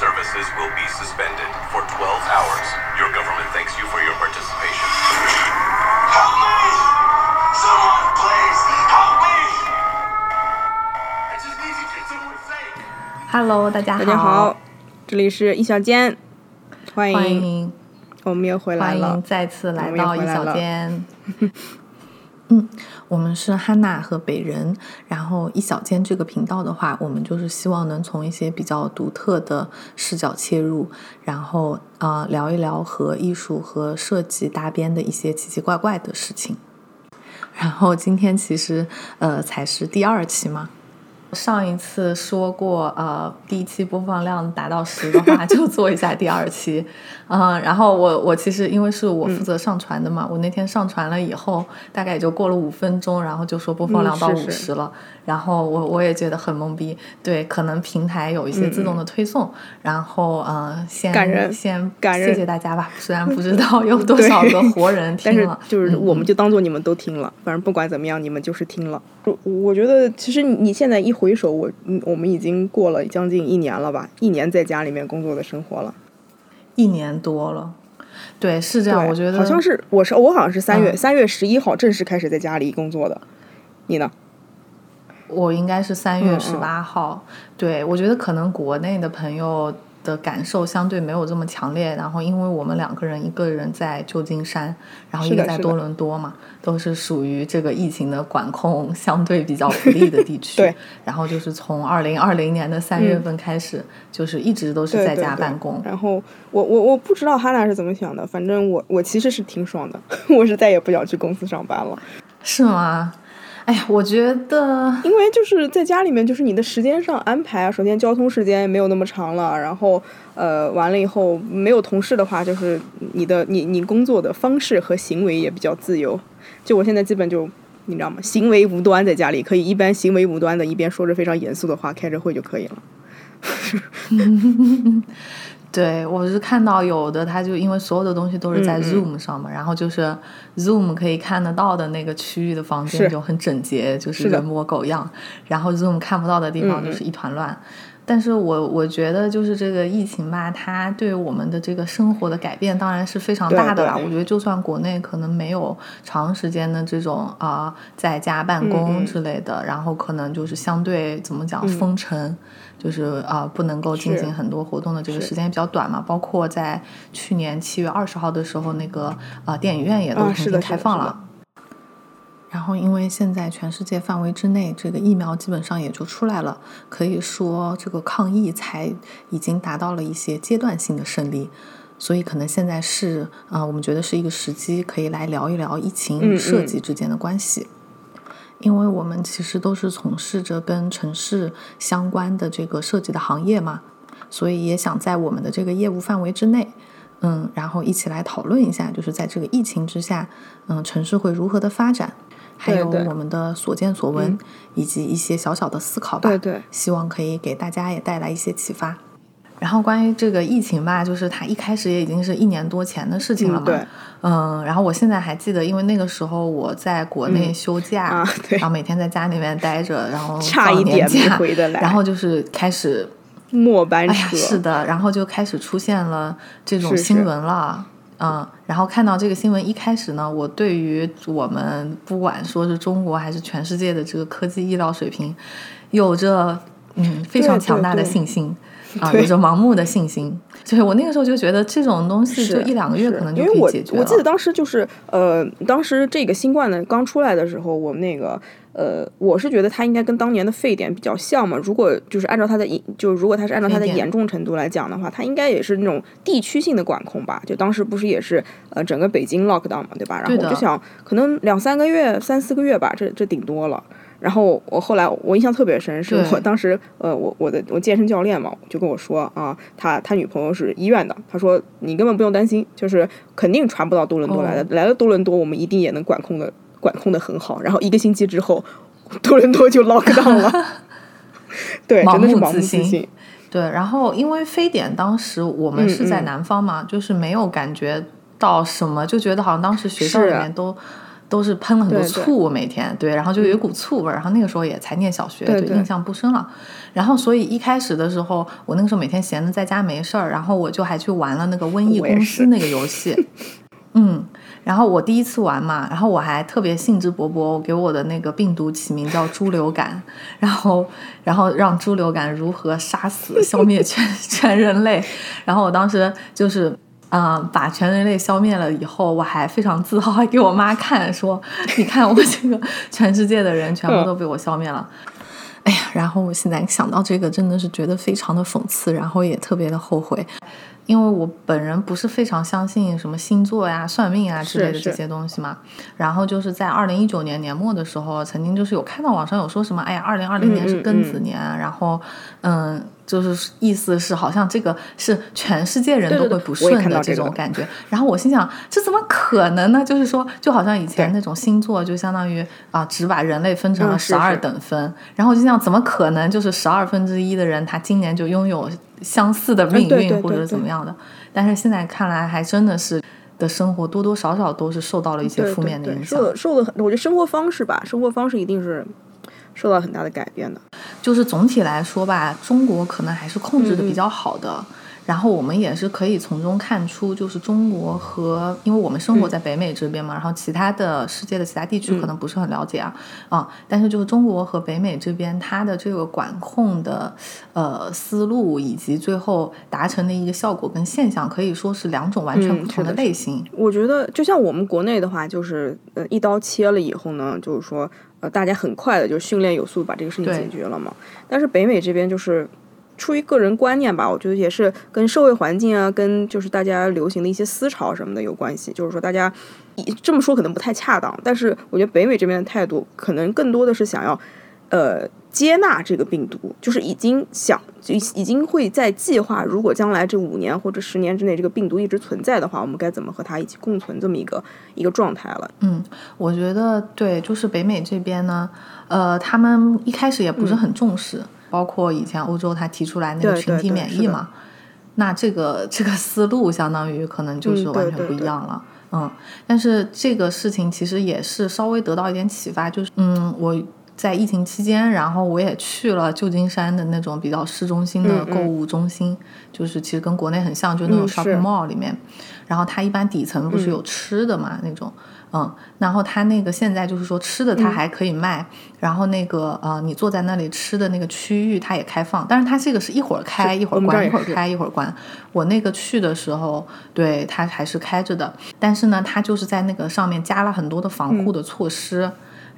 services will be suspended for 12 hours. Your government thanks you for your participation. Help me! Someone, please, help me! I just need to get somewhere safe. Hello，大家好，大家好，这里是一小间，欢迎欢迎我们又回来了欢迎。再次来到一小间。嗯，我们是汉娜和北人，然后一小间这个频道的话，我们就是希望能从一些比较独特的视角切入，然后呃聊一聊和艺术和设计搭边的一些奇奇怪怪的事情。然后今天其实呃才是第二期嘛，上一次说过，呃，第一期播放量达到十的话，就做一下第二期，嗯、然后我我其实因为是我负责上传的嘛，我那天上传了以后，大概也就过了五分钟，然后就说播放量到嗯是是。五十了，然后我我也觉得很懵逼，对，可能平台有一些自动的推送，然后呃，先嗯感人先感谢谢大家吧，虽然不知道 有多少个活人但是听了，就是嗯我们就当做你们都听了，反正不管怎么样，你们就是听了。我我觉得其实你现在一回首，我嗯我们已经过了将近一年了吧，一年在家里面工作的生活了。一年多了。对，是这样，我觉得好像是我是我好像是三月嗯三、月十一号正式开始在家里工作的，你呢？我应该是三月嗯十八号，对我觉得可能国内的朋友的感受相对没有这么强烈，然后因为我们两个人，一个人在旧金山，然后一个在多伦多嘛，都是属于这个疫情的管控相对比较不利的地区。对，然后就是从二零二零年的三月份开始，就是一直都是在对对对家办公。然后我我我不知道哈娜是怎么想的，反正我我其实是挺爽的，我是再也不想去公司上班了。是吗？哎呀，我觉得因为就是在家里面，就是你的时间上安排啊，首先交通时间没有那么长了，然后呃完了以后没有同事的话，就是你的你你工作的方式和行为也比较自由。就我现在基本就你知道吗？行为无端，在家里可以一边行为无端的，一边说着非常严肃的话，开着会就可以了。对，我是看到有的，他就因为所有的东西都是在 Zoom 上嘛，然后就是 Zoom 可以看得到的那个区域的房间就很整洁，就是人模狗样，然后 Zoom 看不到的地方就是一团乱。但是我我觉得就是这个疫情吧，它对我们的这个生活的改变当然是非常大的啦。我觉得就算国内可能没有长时间的这种啊、在家办嗯公嗯之类的，然后可能就是相对怎么讲封城，就是啊、不能够进行很多活动的这个时间比较短嘛。包括在去年七月二十号的时候，那个啊、电影院也都重新啊是的是的是的开放了。然后，因为现在全世界范围之内，这个疫苗基本上也就出来了，可以说这个抗疫才已经达到了一些阶段性的胜利，所以可能现在是啊、呃我们觉得是一个时机，可以来聊一聊疫情与嗯设嗯计之间的关系。因为我们其实都是从事着跟城市相关的这个设计的行业嘛，所以也想在我们的这个业务范围之内，嗯，然后一起来讨论一下，就是在这个疫情之下，嗯，城市会如何的发展，还有我们的所见所闻，以及一些小小的思考吧。对对希望可以给大家也带来一些启发。然后关于这个疫情吧，就是它一开始也已经是一年多前的事情了嘛。嗯对嗯，然后我现在还记得，因为那个时候我在国内嗯休假，啊对然后每天在家里面待着，然后差放一点没年假回得来然后就是开始，末班车，是的，然后就开始出现了这种新闻了。嗯，然后看到这个新闻一开始呢，我对于我们不管说是中国还是全世界的这个科技医疗水平，有着嗯非常强大的信心有着盲目的信心。就是我那个时候就觉得这种东西就一两个月可能就解决了。我记得当时就是呃，当时这个新冠呢刚出来的时候，我们那个呃，我是觉得它应该跟当年的沸点比较像嘛。如果就是按照它的严，就如果它是按照它的严重程度来讲的话，它应该也是那种地区性的管控吧。就当时不是也是呃整个北京 lockdown 嘛，对吧？然后我就想，可能两三个月、三四个月吧，这这顶多了。然后我后来我印象特别深，是我当时呃我我的我健身教练嘛，就跟我说啊，他他女朋友是医院的，他说你根本不用担心，就是肯定传不到多伦多来的，哦。来了多伦多我们一定也能管控的管控的很好。然后一个星期之后，多伦多就 lock down 了，对，盲真的是盲目自信对，然后因为非典当时我们嗯是在嗯南方嘛，就是没有感觉到什么，就觉得好像当时学校里面都都是喷了很多醋，每天对，然后就有一股醋味儿。然后那个时候也才念小学，对对印象不深了。然后所以一开始的时候，我那个时候每天闲着在家没事儿，然后我就还去玩了那个瘟疫公司那个游戏。嗯，然后我第一次玩嘛，然后我还特别兴致勃勃，我给我的那个病毒起名叫猪流感，然后然后让猪流感如何杀死、消灭全 全人类，然后我当时就是。啊、把全人类消灭了以后，我还非常自豪，还给我妈看，说：“你看，我这个全世界的人全部都被我消灭了。”哎呀，然后我现在想到这个，真的是觉得非常的讽刺，然后也特别的后悔，因为我本人不是非常相信什么星座呀、算命啊之类的这些东西嘛。然后就是在二零一九年年末的时候，曾经就是有看到网上有说什么，哎呀，二零二零年是庚子年，然后嗯。就是意思是好像这个是全世界人都会不顺的这种感觉，然后我心想，这怎么可能呢？就是说，就好像以前那种星座，就相当于啊，只把人类分成了十二等分，然后我就想，怎么可能就是十二分之一的人，他今年就拥有相似的命运或者怎么样的？但是现在看来，还真的是的生活多多少少都是受到了一些负面的影响受。的受的很，我觉得生活方式吧，生活方式一定是受到很大的改变的。就是总体来说吧，中国可能还是控制的嗯比较好的。然后我们也是可以从中看出，就是中国和因为我们生活在北美这边嘛，然后其他的世界的其他地区可能不是很了解啊，啊，但是就是中国和北美这边它的这个管控的呃思路以及最后达成的一个效果跟现象，可以说是两种完全嗯不同的类型。我觉得就像我们国内的话，就是呃一刀切了以后呢，就是说呃大家很快的就训练有素把这个事情解决了嘛。但是北美这边就是出于个人观念吧，我觉得也是跟社会环境啊，跟就是大家流行的一些思潮什么的有关系。就是说大家一这么说可能不太恰当，但是我觉得北美这边的态度可能更多的是想要呃接纳这个病毒，就是已经想就已已经会在计划，如果将来这五年或者十年之内这个病毒一直存在的话，我们该怎么和它一起共存这么一个一个状态了。嗯，我觉得对，就是北美这边呢，呃，他们一开始也不是很重视，包括以前欧洲他提出来那个群体免疫嘛，那这个这个思路相当于可能就是嗯完全不一样了。嗯，但是这个事情其实也是稍微得到一点启发，就是嗯，我在疫情期间，然后我也去了旧金山的那种比较市中心的购物中心，就是其实跟国内很像，就那种 shopping mall 里面，然后它一般底层不是有吃的嘛、那种，嗯，然后它那个现在就是说吃的嗯。它还可以卖，然后那个呃你坐在那里吃的那个区域它也开放，但是它这个是一会儿开一会儿关，一会儿开一会儿关。我那个去的时候，对它还是开着的，但是呢，它就是在那个上面加了很多的防嗯。护的措施。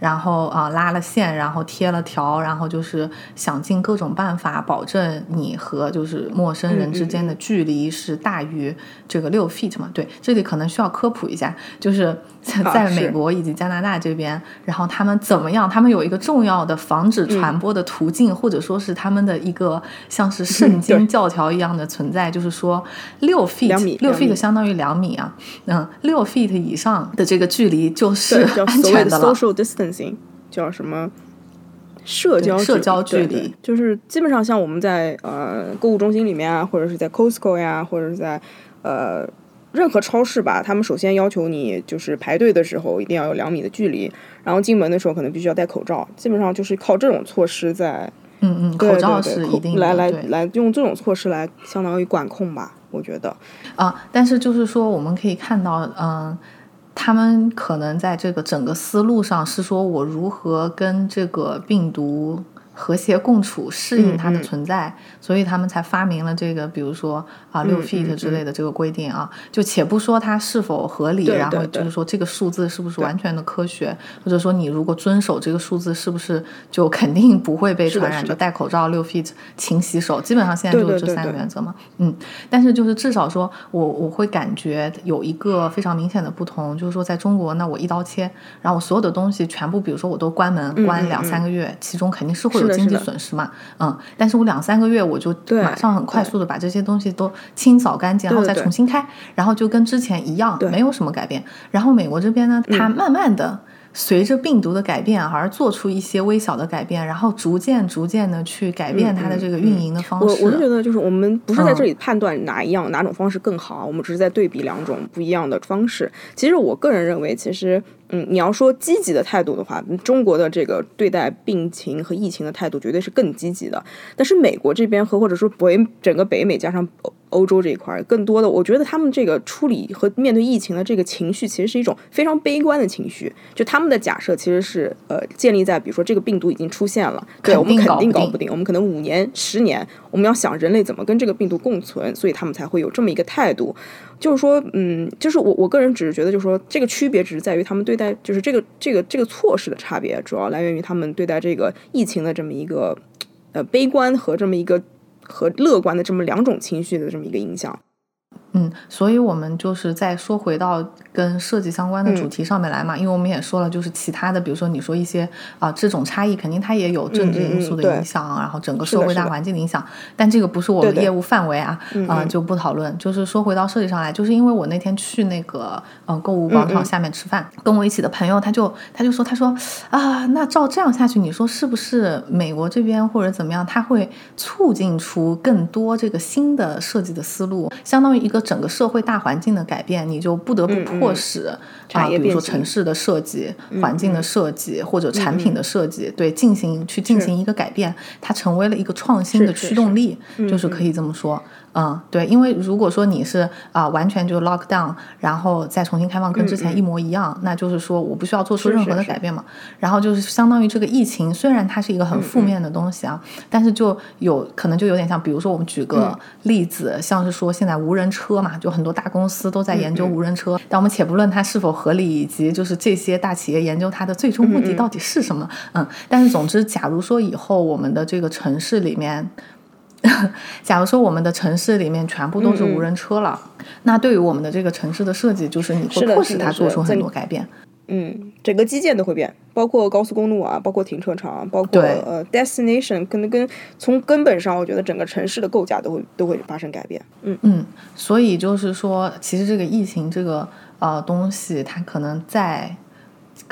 然后啊、拉了线，然后贴了条，然后就是想尽各种办法保证你和就是陌生人之间的距离是大于这个六 feet 嘛。对，这里可能需要科普一下，就是在啊在美国以及加拿大这边，然后他们怎么样？他们有一个重要的防止传播的途径，或者说是他们的一个像是圣经教条一样的存在，就是说六 feet，六 feet 相当于两米啊，嗯，六 feet 以上的这个距离就是安全的了。social distancing，叫什么？社交社交距离就是基本上像我们在呃购物中心里面啊，或者是在 Costco 呀，或者是在呃任何超市吧，他们首先要求你就是排队的时候一定要有两米的距离，然后进门的时候可能必须要戴口罩，基本上就是靠这种措施在嗯嗯，对口罩是一定，来来来用这种措施来相当于管控吧，我觉得。啊，但是就是说，我们可以看到，嗯，他们可能在这个整个思路上是说我如何跟这个病毒和谐共处，适应它的嗯嗯存在，所以他们才发明了这个，比如说啊六嗯 feet 嗯之类的这个规定啊。就且不说它是否合理，然后就是说这个数字是不是完全的科学，或者说你如果遵守这个数字，是不是就肯定不会被传染？就戴口罩、六 feet、勤洗手，基本上现在就是这三个原则嘛。嗯，但是就是至少说我我会感觉有一个非常明显的不同，就是说在中国那，我一刀切，然后我所有的东西全部，比如说我都关门关两三个月，其中肯定是会有经济损失嘛，嗯，但是我两三个月我就马上很快速的把这些东西都清扫干净，然后再重新开，然后就跟之前一样，没有什么改变。然后美国这边呢，它嗯慢慢的。随着病毒的改变而做出一些微小的改变，然后逐渐逐渐的去改变它的这个运营的方式。我我是觉得，就是我们不是在这嗯里判断哪一样、哪种方式更好啊，我们只是在对比两种不一样的方式。其实我个人认为，其实嗯，你要说积极的态度的话，中国的这个对待病情和疫情的态度绝对是更积极的。但是美国这边和或者说北整个北美加上欧欧洲这一块儿，更多的我觉得他们这个处理和面对疫情的这个情绪，其实是一种非常悲观的情绪。就他们的假设其实是呃建立在比如说这个病毒已经出现了，对我们肯定搞不定，我们可能五年、十年，我们要想人类怎么跟这个病毒共存，所以他们才会有这么一个态度。就是说，嗯，就是我我个人只是觉得，就是说这个区别只是在于他们对待，就是这个这个这个措施的差别，主要来源于他们对待这个疫情的这么一个呃悲观和这么一个和乐观的这么两种情绪的这么一个影响。嗯，所以我们就是再说回到跟设计相关的嗯。主题上面来嘛，因为我们也说了，就是其他的，比如说你说一些啊、这种差异，肯定它也有政治因素的影响，然后整个社会大环境的影响，但这个不是我们业务范围啊，啊、就不讨论。就是说回到设计上来，就是因为我那天去那个呃购物广场下面吃饭，跟我一起的朋友他就他就说他说啊，那照这样下去，你说是不是美国这边或者怎么样，它会促进出更多这个新的设计的思路，相当于一个整个社会大环境的改变，你就不得不迫使啊、产业比如说城市的设计、嗯环境的设计、或者产品的设计，对进行去进行一个改变，它成为了一个创新的驱动力，嗯就是可以这么说。嗯，对，因为如果说你是啊、完全就 lock down，然后再重新开放跟之前一模一样，那就是说我不需要做出任何的改变嘛。然后就是相当于这个疫情，虽然它是一个很嗯负面的东西啊，但是就有可能就有点像，比如说我们举嗯。个例子，像是说现在无人车嘛，就很多大公司都在研究嗯。无人车，但我们且不论它是否合理，以及就是这些大企业研究它的最终目的到底是什么，嗯，但是总之，假如说以后我们的这个城市里面。假如说我们的城市里面全部都是无人车了，那对于我们的这个城市的设计，就是你会迫使它做出很多改变。嗯，整个基建都会变，包括高速公路啊，包括停车场啊，包括呃 destination，可能跟从根本上，我觉得整个城市的构架都会都会发生改变。嗯嗯，所以就是说，其实这个疫情这个呃东西，它可能在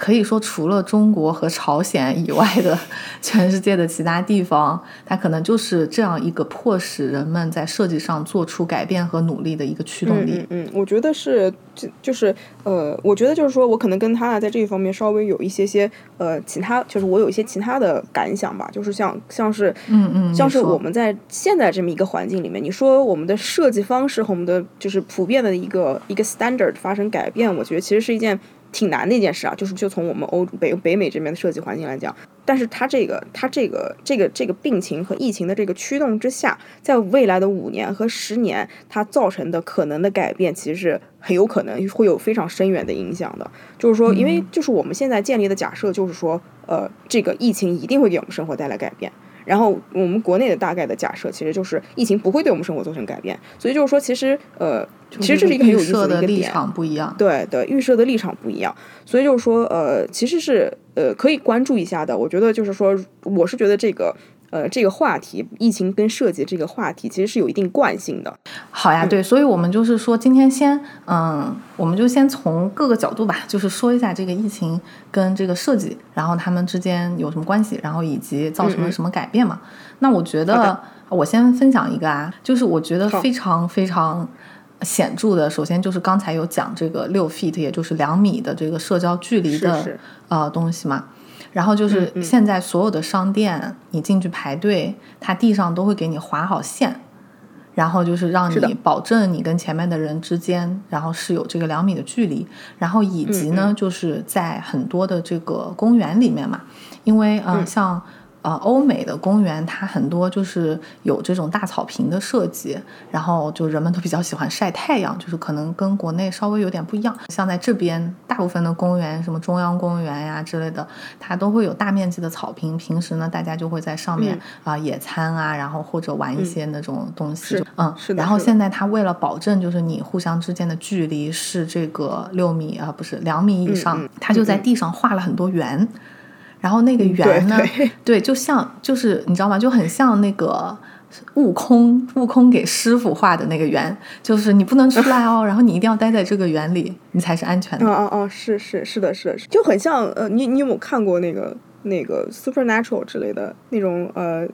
可以说除了中国和朝鲜以外的 全世界的其他地方，它可能就是这样一个迫使人们在设计上做出改变和努力的一个驱动力。嗯嗯嗯，我觉得是，就就是呃，我觉得就是说我可能跟他在这一方面稍微有一些些呃其他，就是我有一些其他的感想吧，就是像像是嗯嗯像是我们在现在这么一个环境里面，你说我们的设计方式和我们的就是普遍的一个一个 standard 发生改变，我觉得其实是一件挺难的一件事啊。就是就从我们欧北北美这边的设计环境来讲，但是它这个它这个这个这个病情和疫情的这个驱动之下，在未来的五年和十年，它造成的可能的改变，其实是很有可能会有非常深远的影响的。就是说，因为就是我们现在建立的假设，就是说，呃，这个疫情一定会给我们生活带来改变。然后我们国内的大概的假设，其实就是疫情不会对我们生活造成改变。所以就是说，其实呃，其实这是一个很有意思的一个点。场不一样。对对，预设的立场不一样，所以就是说，呃，其实是呃可以关注一下的。我觉得就是说，我是觉得这个呃这个话题，疫情跟设计这个话题，其实是有一定惯性的。好呀，对，所以我们就是说，今天先，嗯，我们就先从各个角度吧，就是说一下这个疫情跟这个设计，然后他们之间有什么关系，然后以及造成了什么改变嘛。那我觉得我先分享一个啊，就是我觉得非常非常显著的，首先就是刚才有讲这个六 feet，也就是两米的这个社交距离的呃东西嘛。然后就是现在所有的商店，你进去排队，它地上都会给你划好线，然后就是让你保证你跟前面的人之间，然后是有这个两米的距离，然后以及呢，嗯。就是在很多的这个公园里面嘛，因为呃嗯。像。呃，欧美的公园它很多就是有这种大草坪的设计，然后就人们都比较喜欢晒太阳，就是可能跟国内稍微有点不一样。像在这边，大部分的公园，什么中央公园呀之类的，它都会有大面积的草坪。平时呢，大家就会在上面啊、野餐啊，然后或者玩一些那种东西。是嗯，是的然后现在它为了保证就是你互相之间的距离是这个六米啊，不是两米以上，它就在地上画了很多圆。然后那个圆呢，对对，就像就是你知道吗？就很像那个悟空悟空给师傅画的那个圆，就是你不能出来哦，然后你一定要待在这个圆里，你才是安全的。哦哦哦！是是是的，是的，是就很像呃，你你有没有看过那个那个 Supernatural 之类的那种呃，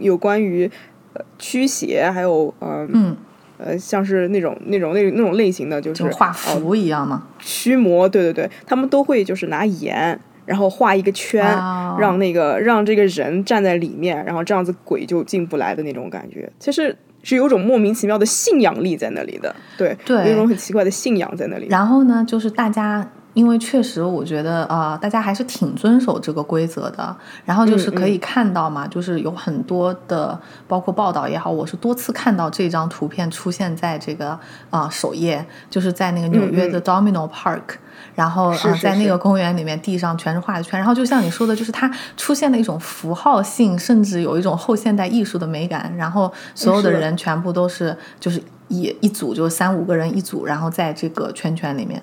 有关于呃驱邪，还有呃嗯，呃，像是那种那种那种那种类型的，就就是画符一样嘛。驱魔，对对对，他们都会就是拿盐，然后画一个圈，哦让那个让这个人站在里面，然后这样子鬼就进不来的那种感觉，其实是有种莫名其妙的信仰力在那里的，对，对有一种很奇怪的信仰在那里。然后呢，就是大家。因为确实，我觉得呃，大家还是挺遵守这个规则的。然后就是可以看到嘛，就是有很多的，包括报道也好，我是多次看到这张图片出现在这个啊、呃首页，就是在那个纽约的 Domino Park，、然后呃是是是在那个公园里面，地上全是画的圈。然后就像你说的，就是它出现了一种符号性，甚至有一种后现代艺术的美感。然后所有的人全部都是就是一一组，就是三五个人一组，然后在这个圈圈里面。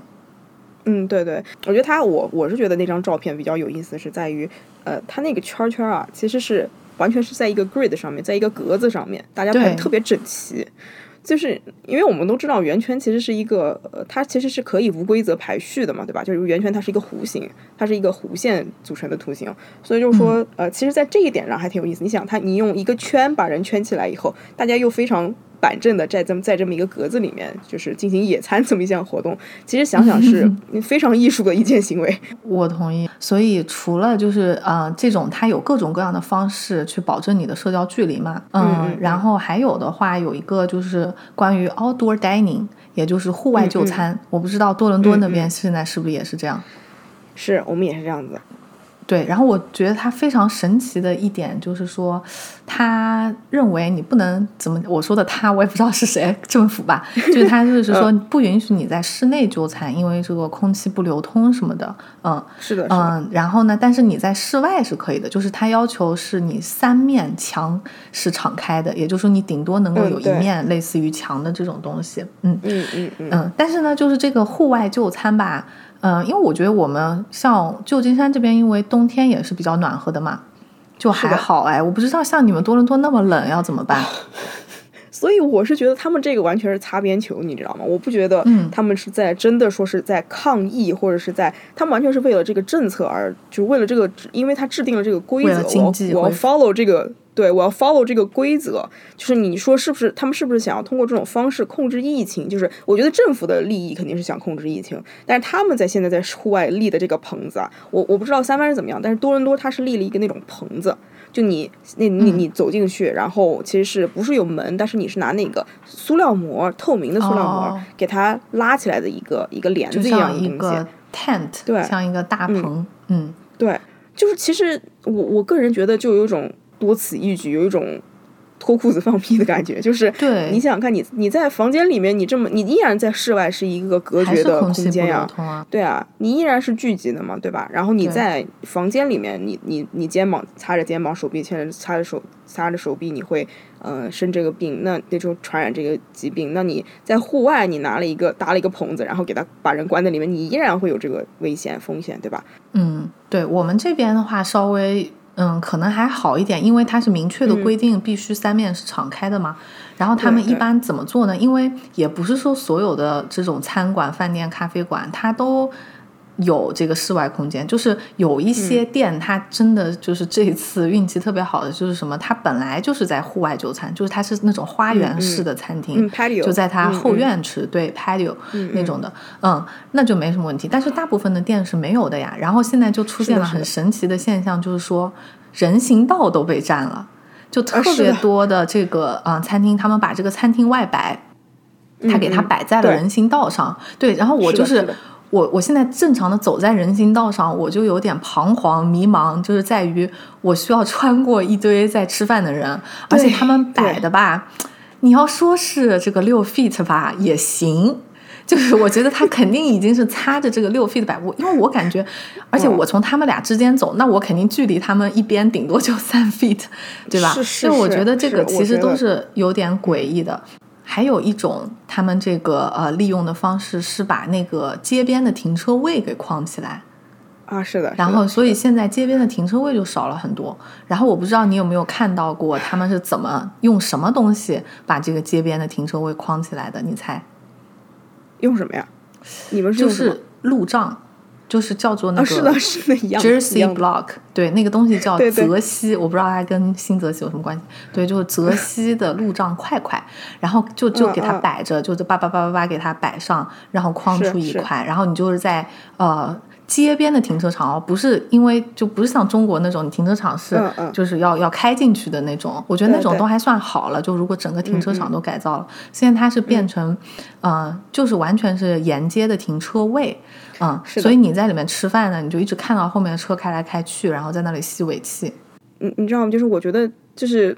嗯，对对，我觉得他我我是觉得那张照片比较有意思，是在于，呃，他那个圈圈啊，其实是完全是在一个 grid 上面，在一个格子上面，大家排对的特别整齐。就是因为我们都知道圆圈其实是一个，呃，它其实是可以无规则排序的嘛，对吧？就是圆圈它是一个弧形，它是一个弧线组成的图形，所以就是说，呃，其实，在这一点上还挺有意思。你想，它你用一个圈把人圈起来以后，大家又非常板正的在这么在这么一个格子里面，就是进行野餐这么一项活动，其实想想是 非常艺术的一件行为。我同意。所以除了就是呃这种，它有各种各样的方式去保证你的社交距离嘛，嗯然后还有的话有一个就是关于 outdoor dining，也就是户外就餐。我不知道多伦多那边现在是不是也是这样。是我们也是这样子。对，然后我觉得他非常神奇的一点就是说，他认为你不能怎么我说的他，我也不知道是谁，政府吧，就是他就是说不允许你在室内就餐，因为这个空气不流通什么的，嗯是的，是的。嗯，然后呢，但是你在室外是可以的，就是他要求是你三面墙是敞开的，也就是说你顶多能够有一面类似于墙的这种东西，嗯嗯嗯嗯，嗯，但是呢，就是这个户外就餐吧，嗯、因为我觉得我们像旧金山这边，因为冬天也是比较暖和的嘛，就还好哎。我不知道像你们多伦多那么冷要怎么办？所以我是觉得他们这个完全是擦边球，你知道吗？我不觉得嗯他们是在真的说是在抗议，或者是在他们完全是为了这个政策而，就为了这个，因为他制定了这个规则，我要经济我要 follow 这个。对，我要 follow 这个规则，就是你说是不是？他们是不是想要通过这种方式控制疫情？就是我觉得政府的利益肯定是想控制疫情，但是他们在现在在户外立的这个棚子啊，我我不知道三藩是怎么样，但是多伦多它是立了一个那种棚子，就你那你嗯。你走进去，然后其实是不是有门，但是你是拿那个塑料膜，透明的塑料膜、哦。给它拉起来的一个一个帘子一样的东西个。tent，对像一个大棚，嗯。对，就是其实我我个人觉得就有一种多此一举，有一种脱裤子放屁的感觉。就是对你想想看你你在房间里面，你这么你依然在室外是一个隔绝的空间呀。对啊，你依然是聚集的嘛，对吧？然后你在房间里面，你你你肩膀擦着肩膀，手臂牵着擦着手擦着手臂，你会呃生这个病，那那就传染这个疾病。那你在户外，你拿了一个搭了一个棚子，然后给他把人关在里面，你依然会有这个危险风险，对吧？嗯，对我们这边的话，稍微嗯，可能还好一点，因为它是明确的规定，必须三面是敞开的嘛。然后他们一般怎么做呢？因为也不是说所有的这种餐馆、饭店、咖啡馆，它都有这个室外空间，就是有一些嗯店，它真的就是这一次运气特别好的，就是什么，它本来就是在户外就餐，就是它是那种花园式的餐厅，就在它嗯后嗯院吃，对 patio 那种的，嗯，那就没什么问题。但是大部分的店是没有的呀。然后现在就出现了很神奇的现象，就是说人行道都被占了，就特别多的这个啊、呃餐厅，他们把这个餐厅外摆，他给它嗯嗯摆在了人行道上，对，然后我就是我我现在正常的走在人行道上，我就有点彷徨迷茫，就是在于我需要穿过一堆在吃饭的人，而且他们摆的吧，你要说是这个六 feet 吧也行。就是我觉得他肯定已经是擦着这个六 feet 的摆布，因为我感觉，而且嗯我从他们俩之间走，那我肯定距离他们一边顶多就三 feet，对吧？是是所以我觉得这个其实都是有点诡异的。还有一种，他们这个呃利用的方式是把那个街边的停车位给框起来。啊，是的。然后，所以现在街边的停车位就少了很多。然后我不知道你有没有看到过他们是怎么用什么东西把这个街边的停车位框起来的？你猜？用什么呀？你们是就是路障，就是叫做那啊，个是的，是的，一样 Jersey Block，对，那个东西叫对对泽西，我不知道它跟新泽西有什么关系。对，就是泽西的路障块块，然后就就给它摆着，就是叭叭叭叭叭给它摆上，然后框出一块，然后你就是在呃。街边的停车场哦，不是因为就不是像中国那种，你停车场是嗯嗯就是要要开进去的那种，我觉得那种都还算好了。就如果整个停车场嗯嗯都改造了，现在它是变成，呃，就是完全是沿街的停车位，嗯，是所以你在里面吃饭呢，你就一直看到后面的车开来开去，然后在那里吸尾气。你你知道吗？就是我觉得就是，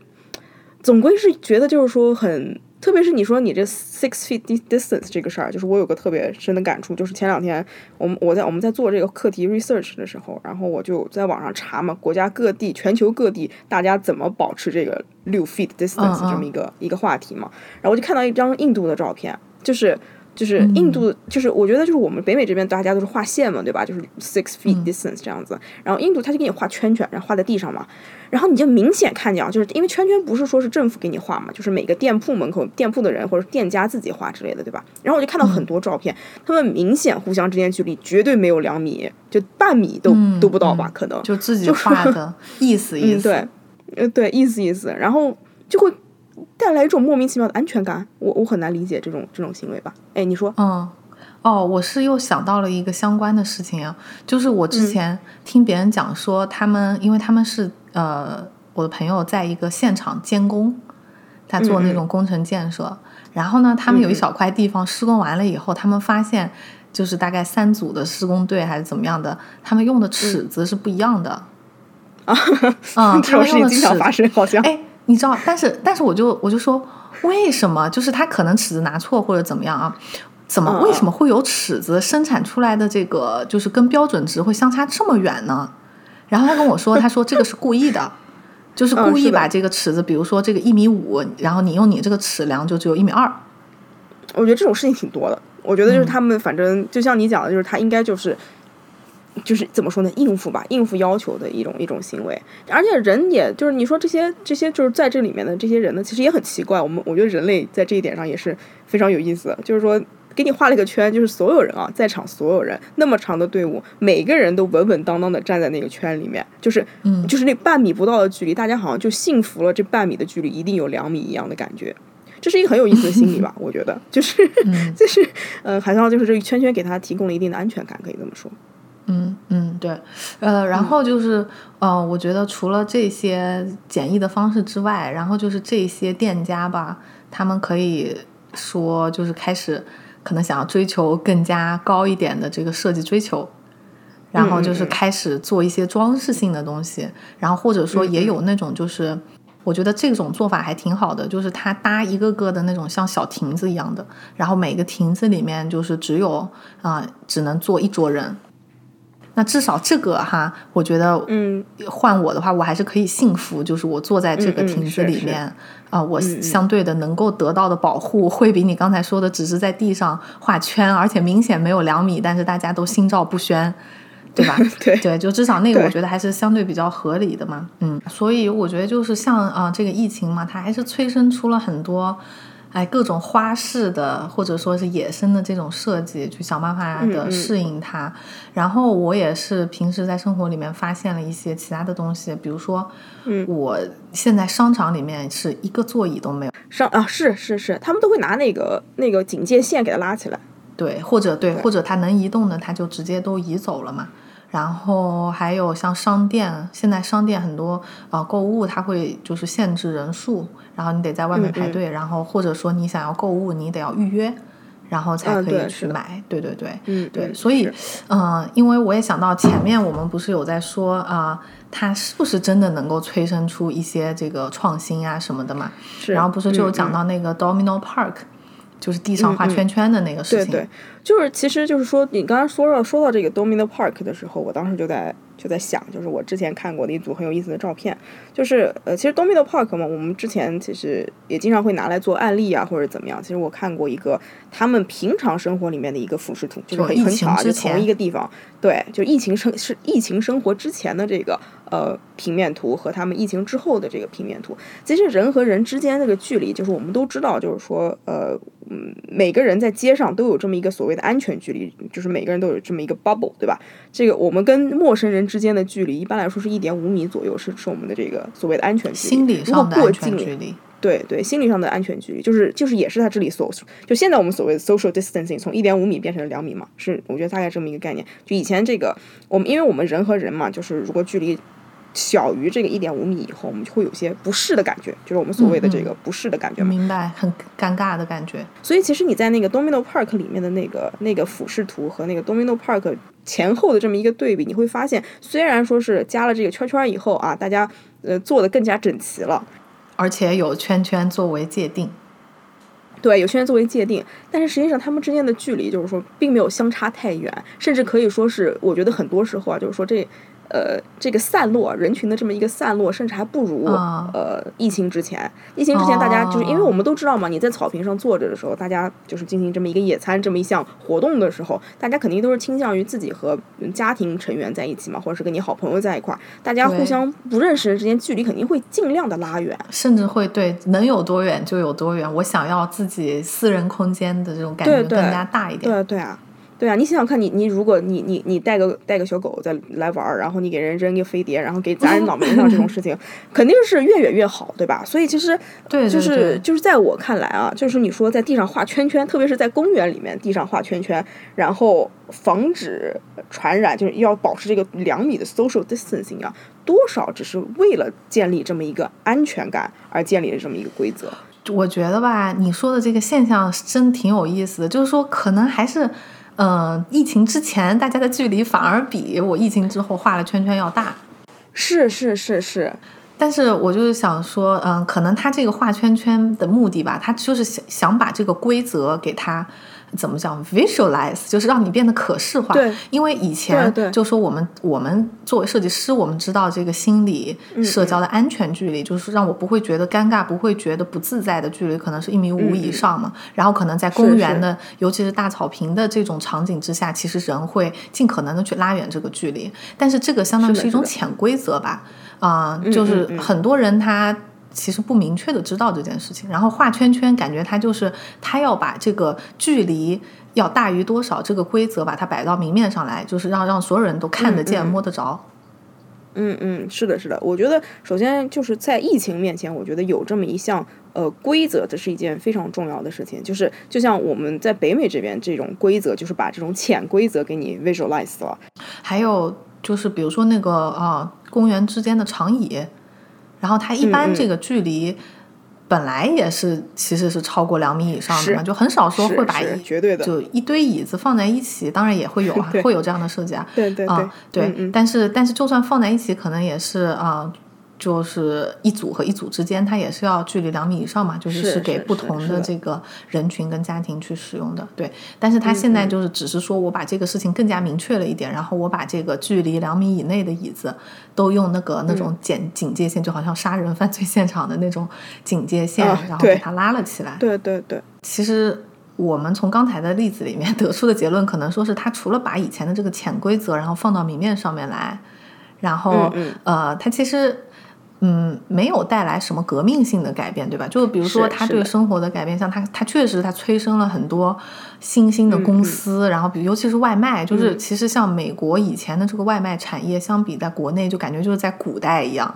总归是觉得就是说很，特别是你说你这 six feet dis- distance 这个事儿，就是我有个特别深的感触，就是前两天我们我在我们在做这个课题 research 的时候，然后我就在网上查嘛，国家各地、全球各地大家怎么保持这个六 feet distance 这么一个、一个话题嘛，然后我就看到一张印度的照片，就是。就是印度，就是我觉得就是我们北美这边大家都是画线嘛，对吧？就是 six feet distance 这样子。然后印度他就给你画圈圈，然后画在地上嘛。然后你就明显看见啊，就是因为圈圈不是说是政府给你画嘛，就是每个店铺门口店铺的人或者店家自己画之类的，对吧？然后我就看到很多照片，他们明显互相之间距离绝对没有两米，就半米都、嗯都不到吧，嗯可能就自己就画的 意思意嗯，思。对，呃，对，意思意思，然后就会带来一种莫名其妙的安全感。我我很难理解这种这种行为吧？哎，你说，嗯，哦，我是又想到了一个相关的事情啊，就是我嗯之前听别人讲说，他们因为他们是呃，我的朋友在一个现场监工，他做那种工程建设，然后呢，他们有一小块地方施工完了以后，他们发现就是大概三组的施工队还是怎么样的，他们用的尺子是不一样的。啊，嗯，这他们用的种事情经常尺发生，好像。哎，你知道，但是但是我就我就说，为什么？就是他可能尺子拿错或者怎么样啊？怎么嗯为什么会有尺子生产出来的这个就是跟标准值会相差这么远呢？然后他跟我说，他说这个是故意的，就是故意把这个尺子，比如说这个一米五，然后你用你这个尺量就只有一米二。我觉得这种事情挺多的。我觉得嗯就是他们反正就像你讲的，就是他应该就是。就是怎么说呢？应付吧，应付要求的一种一种行为，而且人也就是你说这些这些就是在这里面的这些人呢，其实也很奇怪。我们我觉得人类在这一点上也是非常有意思的，就是说给你画了一个圈，就是所有人啊，在场所有人那么长的队伍，每个人都稳稳当当的站在那个圈里面，就是嗯就是那半米不到的距离，大家好像就幸福了这半米的距离一定有两米一样的感觉。这是一个很有意思的心理吧，我觉得，就是，嗯 就是，呃，好像就是这个圈圈给他提供了一定的安全感，可以这么说。嗯嗯，对，呃，然后就是呃，我觉得除了这些简易的方式之外，然后就是这些店家吧，他们可以说就是开始可能想要追求更加高一点的这个设计追求，然后就是开始做一些装饰性的东西，然后或者说也有那种就是。我觉得这种做法还挺好的，就是它搭一个个的那种像小亭子一样的，然后每个亭子里面就是只有啊、只能坐一桌人，那至少这个哈，我觉得，嗯，换我的话，我还是可以幸福，就是我坐在这个亭子里面，啊、我相对的能够得到的保护，会比你刚才说的只是在地上画圈，而且明显没有两米，但是大家都心照不宣，对吧？对对，就至少那个我觉得还是相对比较合理的嘛。嗯，所以我觉得就是像啊、呃这个疫情嘛，它还是催生出了很多。哎，各种花式的或者说是野生的这种设计，去想办法的适应它。然后我也是平时在生活里面发现了一些其他的东西，比如说，嗯我现在商场里面是一个座椅都没有，商啊，是是是，他们都会拿那个那个警戒线给它拉起来。对，或者对，或者它能移动的，它就直接都移走了嘛。然后还有像商店，现在商店很多呃购物，它会就是限制人数，然后你得在外面嗯嗯排队，然后或者说你想要购物，你得要预约，然后才嗯可以去买。对对对，嗯，对，嗯所以是，嗯、因为我也想到前面我们不是有在说啊、它是不是真的能够催生出一些这个创新啊什么的嘛？是然后不是就有讲到那个 Domino Park，、就是地上画圈圈的那个事情。对对，就是其实就是说，你刚刚说到说到这个 Domino Park 的时候，我当时就在就在想，就是我之前看过的一组很有意思的照片，就是呃，其实 Domino Park 嘛，我们之前其实也经常会拿来做案例啊，或者怎么样。其实我看过一个他们平常生活里面的一个俯视图，就是很很巧啊，就同一个地方，对，就疫情生是疫情生活之前的这个呃平面图和他们疫情之后的这个平面图。其实人和人之间那个距离，就是我们都知道，就是说呃嗯，每个人在街上都有这么一个所谓的安全距离，就是每个人都有这么一个 bubble，对吧？这个我们跟陌生人之间的距离，一般来说是一点五米左右，是是我们的这个所谓的安全距离。心理上的安全距离。对对，心理上的安全距离，就是就是也是他这里所就现在我们所谓的 social distancing 从一点五米变成了两米嘛，是我觉得大概这么一个概念。就以前这个我们因为我们人和人嘛，就是如果距离小于这个一点五米以后，我们就会有些不适的感觉，就是我们所谓的这个不适的感觉嘛。明白，很尴尬的感觉。所以其实你在那个 Domino Park 里面的那个那个俯视图和那个 Domino Park 前后的这么一个对比，你会发现，虽然说是加了这个圈圈以后啊，大家呃做的更加整齐了。而且有圈圈作为界定。对，有些人作为界定，但是实际上他们之间的距离就是说并没有相差太远，甚至可以说是，我觉得很多时候啊，就是说这，呃，这个散落人群的这么一个散落，甚至还不如、啊呃疫情之前。疫情之前，大家就是因为哦我们都知道嘛，你在草坪上坐着的时候，大家就是进行这么一个野餐这么一项活动的时候，大家肯定都是倾向于自己和嗯家庭成员在一起嘛，或者是跟你好朋友在一块儿，大家互相不认识人之间距离肯定会尽量的拉远。甚至会对能有多远就有多远，我想要自己私人空间的这种感觉更加大一点。对啊，对啊，对啊，你想想看你，你如果你你你带个带个小狗再来玩儿，然后你给人扔一个飞碟，然后给砸人脑门上这种事情，肯定是越远越好，对吧？所以其实对对就是就是在我看来啊，就是你说在地上画圈圈，特别是在公园里面地上画圈圈，然后防止传染，就是要保持这个两米的 social distancing 啊，多少只是为了建立这么一个安全感而建立的这么一个规则。我觉得吧，你说的这个现象真挺有意思的，就是说可能还是，嗯、疫情之前大家的距离反而比我疫情之后画了圈圈要大。是是是是，但是我就是想说，嗯，可能他这个画圈圈的目的吧，他就是想想把这个规则给它怎么讲 visualize，就是让你变得可视化。对因为以前就说我们我们作为设计师，我们知道这个心理嗯社交的安全距离，就是让我不会觉得尴尬，不会觉得不自在的距离，可能是一米五以上嘛。然后可能在公园的，尤其是大草坪的这种场景之下，其实人会尽可能的去拉远这个距离。但是这个相当于是一种潜规则吧。啊、就是很多人他其实不明确的知道这件事情，然后画圈圈，感觉他就是他要把这个距离要大于多少这个规则把它摆到明面上来，就是让让所有人都看得见、嗯嗯摸得着。嗯嗯，是的，是的。我觉得首先就是在疫情面前，我觉得有这么一项呃规则，这是一件非常重要的事情。就是就像我们在北美这边这种规则，就是把这种潜规则给你 visualize 了。还有就是比如说那个啊、公园之间的长椅，然后它一般这个距离。本来也是，其实是超过两米以上的嘛，就很少说会把是一绝对的就一堆椅子放在一起，当然也会有啊，会有这样的设计啊。对对对啊，对，但是但是就算放在一起，可能也是啊、就是一组和一组之间，它也是要距离两米以上嘛，就是是是给不同的的这个人群跟家庭去使用的。对，但是它现在嗯就是只是说我把这个事情更加明确了一点，然后我把这个距离两米以内的椅子都用那个那嗯种警警戒线，就好像杀人犯罪现场的那种警戒线，啊然后给它拉了起来。对对对，其实我们从刚才的例子里面得出的结论，可能说是他除了把以前的这个潜规则，然后放到明面上面来，然后、嗯呃，他其实。嗯，没有带来什么革命性的改变，对吧？就比如说是是的他对生活的改变，像他，他确实他催生了很多新兴的公司，然后比尤其是外卖，就是嗯。其实像美国以前的这个外卖产业，相比在国内就感觉就是在古代一样，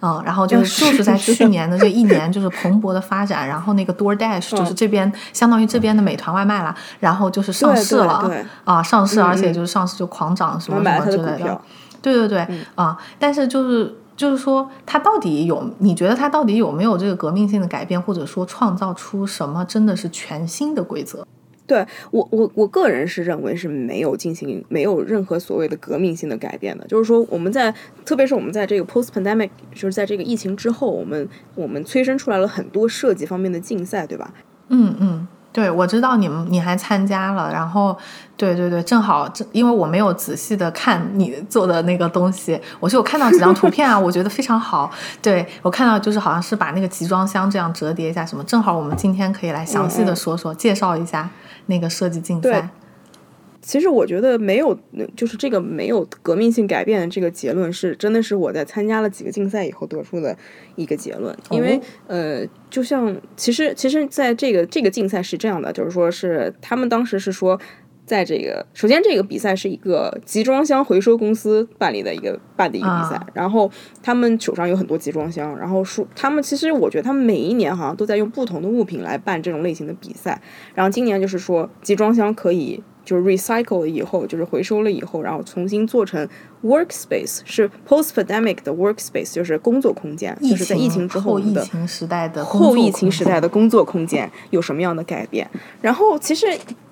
嗯，然后就是就是是在去年的这一年就是蓬勃的发展，然后那个 DoorDash 就是嗯这边相当于这边的美团外卖啦，然后就是上市了啊，上市，嗯而且嗯。就是上市就狂涨什么什么之类的。对对对，嗯。啊，但是就是就是说，它到底有？你觉得它到底有没有这个革命性的改变，或者说创造出什么真的是全新的规则？对我我我个人是认为是没有进行没有任何所谓的革命性的改变的，就是说我们在特别是我们在这个 post pandemic，就是在这个疫情之后，我们我们催生出来了很多设计方面的竞赛，对吧？嗯嗯，对，我知道你们你还参加了，然后对对对，正好正因为我没有仔细的看你做的那个东西，我是有看到几张图片啊，我觉得非常好。对我看到就是好像是把那个集装箱这样折叠一下什么，正好我们今天可以来详细的说说，介绍一下那个设计竞赛。其实我觉得没有，就是这个没有革命性改变的这个结论是真的是我在参加了几个竞赛以后得出的一个结论。因为呃，就像其实其实在这个这个竞赛是这样的，就是说是他们当时是说，在这个首先这个比赛是一个集装箱回收公司办理的一个办的一个比赛，然后他们手上有很多集装箱，然后说他们其实我觉得他们每一年好像都在用不同的物品来办这种类型的比赛，然后今年就是说集装箱可以。就是 recycle 了以后，就是回收了以后，然后重新做成 workspace，是 post pandemic 的 workspace，就是工作空间，就是在疫情之后疫情时代的后疫情时代的工作空间有什么样的改变？然后其实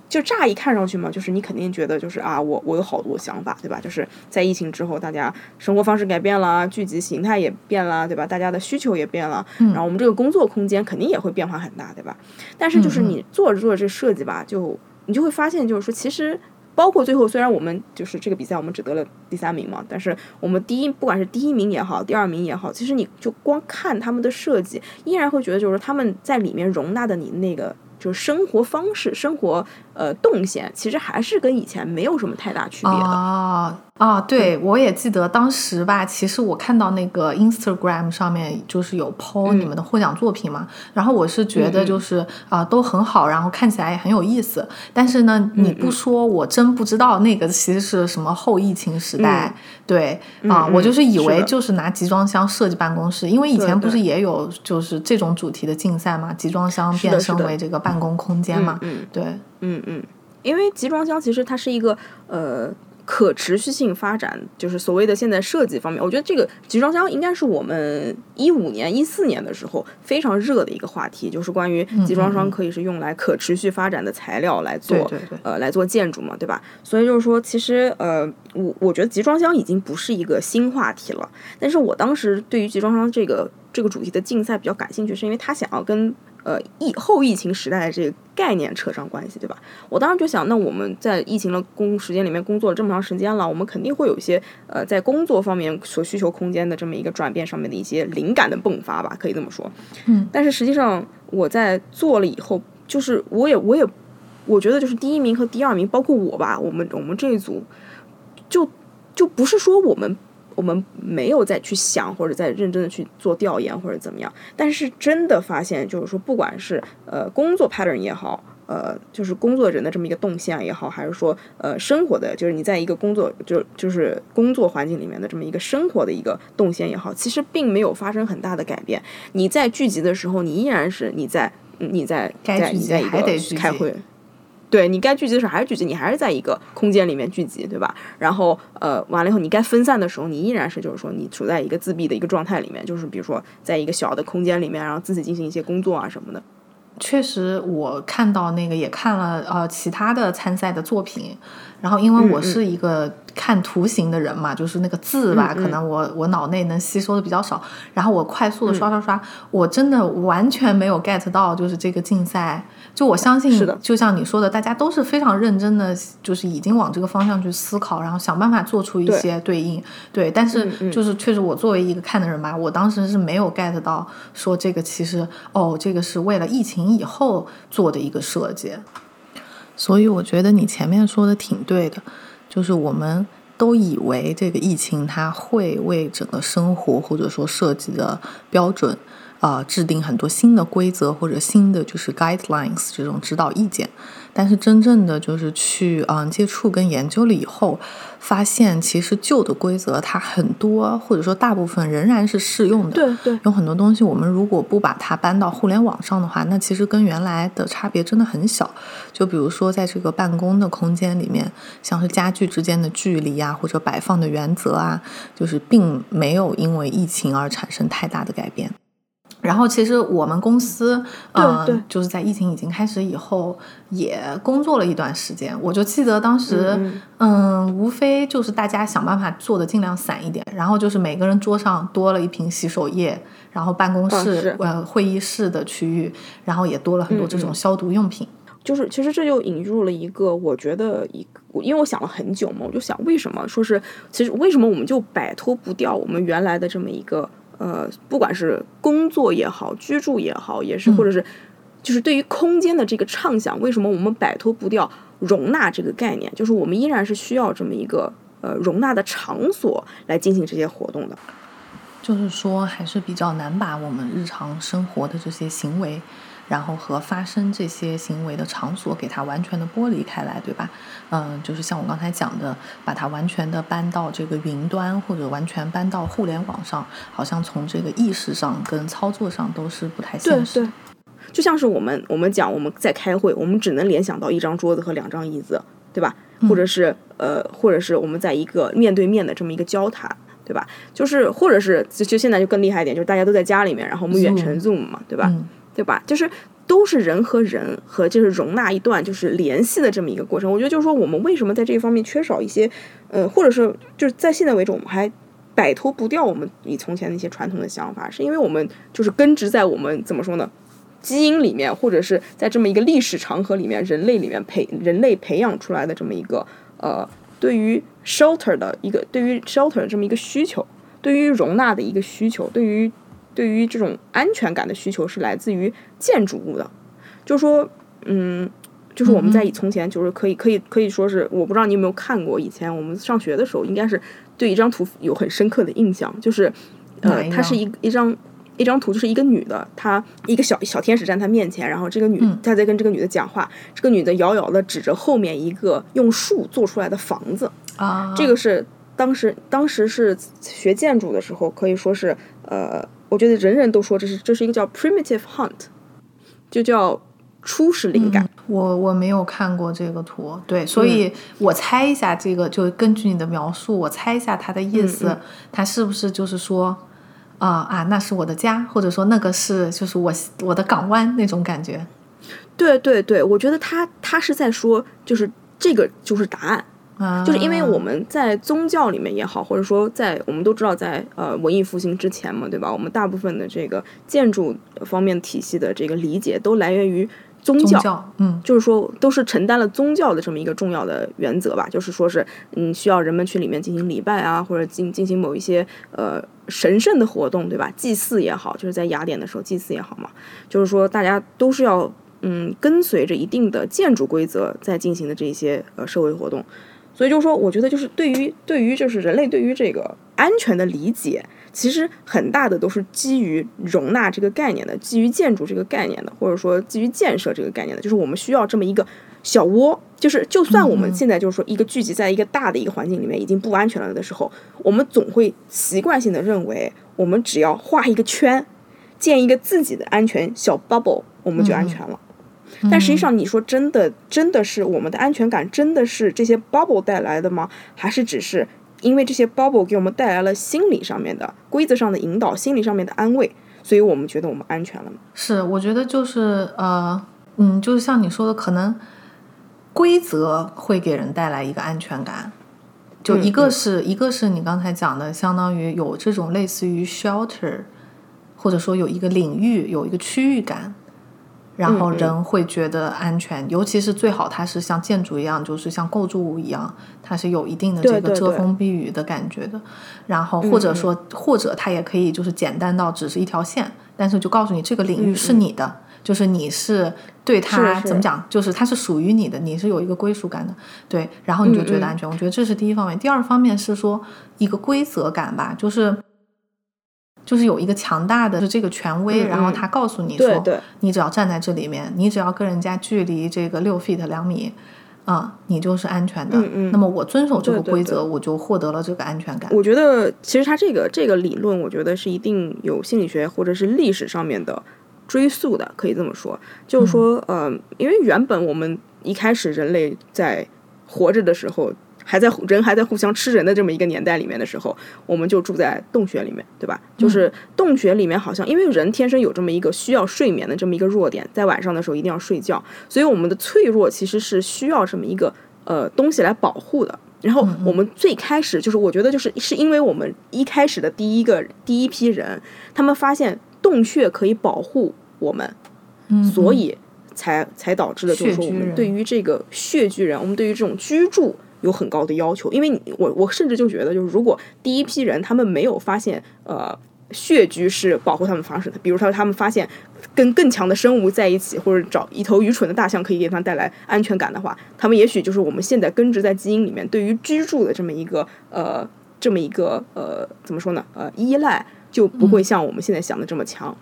就乍一看上去嘛，就是你肯定觉得就是啊，我我有好多想法，对吧？就是在疫情之后，大家生活方式改变了，聚集形态也变了，对吧？大家的需求也变了，然后我们这个工作空间肯定也会变化很大，对吧？但是就是你做着做着这设计吧，就你就会发现，就是说，其实包括最后，虽然我们就是这个比赛，我们只得了第三名嘛，但是我们第一，不管是第一名也好，第二名也好，其实你就光看他们的设计，依然会觉得，就是他们在里面容纳的你那个就是生活方式、生活呃动线，其实还是跟以前没有什么太大区别的。啊啊，对，我也记得当时吧，其实我看到那个 Instagram 上面就是有 po 你们的获奖作品嘛，然后我是觉得就是啊都很好，然后看起来也很有意思，但是呢你不说我真不知道那个其实是什么后疫情时代，对啊，我就是以为就是拿集装箱设计办公室，因为以前不是也有就是这种主题的竞赛嘛，集装箱变身为这个办公空间嘛，对，嗯嗯，因为集装箱其实它是一个呃。可持续性发展就是所谓的现在设计方面，我觉得这个集装箱应该是我们一五年、一四年的时候非常热的一个话题，就是关于集装箱可以是用来可持续发展的材料来做，呃，来做建筑嘛，对吧？所以就是说，其实呃，我我觉得集装箱已经不是一个新话题了。但是我当时对于集装箱这个这个主题的竞赛比较感兴趣，是因为他想要跟。呃，疫后疫情时代的这个概念扯上关系，对吧？我当时就想，那我们在疫情的工时间里面工作了这么长时间了，我们肯定会有一些呃，在工作方面所需求空间的这么一个转变上面的一些灵感的迸发吧，可以这么说。嗯。但是实际上我在做了以后，就是我也我也我觉得就是第一名和第二名，包括我吧，我们我们这一组就就不是说我们。我们没有再去想，或者再认真的去做调研，或者怎么样。但是真的发现，就是说，不管是呃工作 pattern 也好，呃，就是工作人的这么一个动向也好，还是说呃生活的，就是你在一个工作就就是工作环境里面的这么一个生活的一个动线也好，其实并没有发生很大的改变。你在聚集的时候，你依然是你在你在在你在一个开会。对你该聚集的时候还是聚集，你还是在一个空间里面聚集，对吧？然后呃，完了以后你该分散的时候，你依然是就是说你处在一个自闭的一个状态里面，就是比如说在一个小的空间里面，然后自己进行一些工作啊什么的。确实，我看到那个也看了呃其他的参赛的作品，然后因为我是一个看图形的人嘛，就是那个字吧，可能我我脑内能吸收的比较少，然后我快速的刷刷刷，我真的完全没有 get 到就是这个竞赛。就我相信，就像你说的，大家都是非常认真的，就是已经往这个方向去思考，然后想办法做出一些对应。对，但是就是确实，我作为一个看的人吧，我当时是没有 get 到说这个其实哦，这个是为了疫情以后做的一个设计。所以我觉得你前面说的挺对的，就是我们都以为这个疫情它会为整个生活或者说设计的标准。啊，制定很多新的规则或者新的就是 guidelines 这种指导意见，但是真正的就是去嗯接触跟研究了以后，发现其实旧的规则它很多或者说大部分仍然是适用的。对对，有很多东西我们如果不把它搬到互联网上的话，那其实跟原来的差别真的很小。就比如说在这个办公的空间里面，像是家具之间的距离啊，或者摆放的原则啊，就是并没有因为疫情而产生太大的改变。然后其实我们公司，嗯，就是在疫情已经开始以后，也工作了一段时间。我就记得当时，嗯，无非就是大家想办法做的尽量散一点，然后就是每个人桌上多了一瓶洗手液，然后办公室呃会议室的区域，然后也多了很多这种消毒用品。就是其实这就引入了一个，我觉得一个，因为我想了很久嘛，我就想为什么说是，其实为什么我们就摆脱不掉我们原来的这么一个呃，不管是工作也好，居住也好，也是或者是就是对于空间的这个畅想，为什么我们摆脱不掉容纳这个概念？就是我们依然是需要这么一个呃容纳的场所来进行这些活动的。就是说，还是比较难把我们日常生活的这些行为，然后和发生这些行为的场所给它完全的剥离开来，对吧？嗯，就是像我刚才讲的，把它完全的搬到这个云端，或者完全搬到互联网上，好像从这个意识上跟操作上都是不太现实。对，就像是我们我们讲我们在开会，我们只能联想到一张桌子和两张椅子，对吧？或者是呃，或者是我们在一个面对面的这么一个交谈。对吧？就是或者是就就现在就更厉害一点，就是大家都在家里面，然后我们远程 Zoom 嘛，对吧？对吧？就是都是人和人和就是容纳一段就是联系的这么一个过程。我觉得就是说我们为什么在这一方面缺少一些，呃，或者是就是在现在为止我们还摆脱不掉我们以从前的一些传统的想法，是因为我们就是根植在我们怎么说呢？基因里面，或者是在这么一个历史长河里面，人类里面培人类培养出来的这么一个呃。对于 shelter 的一个，对于 shelter 的这么一个需求，对于容纳的一个需求，对于对于这种安全感的需求，是来自于建筑物的。就说，嗯，就是我们在从前，就是可以可以可以说是，我不知道你有没有看过，以前我们上学的时候，应该是对一张图有很深刻的印象，就是呃，它是一一张。一张图就是一个女的，她一个小小天使站她面前，然后这个女她在跟这个女的讲话，这个女的遥遥的指着后面一个用树做出来的房子啊，这个是当时当时是学建筑的时候，可以说是呃，我觉得人人都说这是这是一个叫 primitive hunt，就叫初始灵感。我我没有看过这个图，对，所以我猜一下这个，就根据你的描述，我猜一下它的意思，它是不是就是说。啊啊，那是我的家，或者说那个是就是我我的港湾那种感觉。对对对，我觉得他他是在说，就是这个就是答案，啊、就是因为我们在宗教里面也好，或者说在我们都知道，在呃文艺复兴之前嘛，对吧？我们大部分的这个建筑方面体系的这个理解都来源于。宗教，嗯，就是说都是承担了宗教的这么一个重要的原则吧，就是说是，嗯，需要人们去里面进行礼拜啊，或者进进行某一些呃神圣的活动，对吧？祭祀也好，就是在雅典的时候祭祀也好嘛，就是说大家都是要嗯跟随着一定的建筑规则在进行的这些呃社会活动，所以就是说，我觉得就是对于对于就是人类对于这个安全的理解。其实很大的都是基于容纳这个概念的，基于建筑这个概念的，或者说基于建设这个概念的，就是我们需要这么一个小窝，就是就算我们现在就是说一个聚集在一个大的一个环境里面已经不安全了的时候，我们总会习惯性的认为，我们只要画一个圈，建一个自己的安全小 bubble，我们就安全了。但实际上，你说真的，真的是我们的安全感真的是这些 bubble 带来的吗？还是只是？因为这些 bubble 给我们带来了心理上面的规则上的引导，心理上面的安慰，所以我们觉得我们安全了吗。是，我觉得就是呃，嗯，就是像你说的，可能规则会给人带来一个安全感。就一个是一个是你刚才讲的，相当于有这种类似于 shelter，或者说有一个领域，有一个区域感。然后人会觉得安全，尤其是最好它是像建筑一样，就是像构筑物一样，它是有一定的这个遮风避雨的感觉的。然后或者说，或者它也可以就是简单到只是一条线，但是就告诉你这个领域是你的，就是你是对它怎么讲，就是它是属于你的，你是有一个归属感的。对，然后你就觉得安全。我觉得这是第一方面。第二方面是说一个规则感吧，就是。就是有一个强大的这个权威，然后他告诉你说，你只要站在这里面，你只要跟人家距离这个六 feet 两米，啊，你就是安全的。那么我遵守这个规则，我就获得了这个安全感。我觉得其实他这个这个理论，我觉得是一定有心理学或者是历史上面的追溯的，可以这么说。就是说，呃，因为原本我们一开始人类在活着的时候。还在人还在互相吃人的这么一个年代里面的时候，我们就住在洞穴里面，对吧？就是洞穴里面，好像因为人天生有这么一个需要睡眠的这么一个弱点，在晚上的时候一定要睡觉，所以我们的脆弱其实是需要这么一个呃东西来保护的。然后我们最开始就是，我觉得就是是因为我们一开始的第一个第一批人，他们发现洞穴可以保护我们，所以。才才导致的就是说我们对于这个血居人，我们对于这种居住有很高的要求，因为你我我甚至就觉得，就是如果第一批人他们没有发现呃穴居是保护他们方式的，比如说他们发现跟更强的生物在一起，或者找一头愚蠢的大象可以给他们带来安全感的话，他们也许就是我们现在根植在基因里面对于居住的这么一个呃这么一个呃怎么说呢呃依赖就不会像我们现在想的这么强。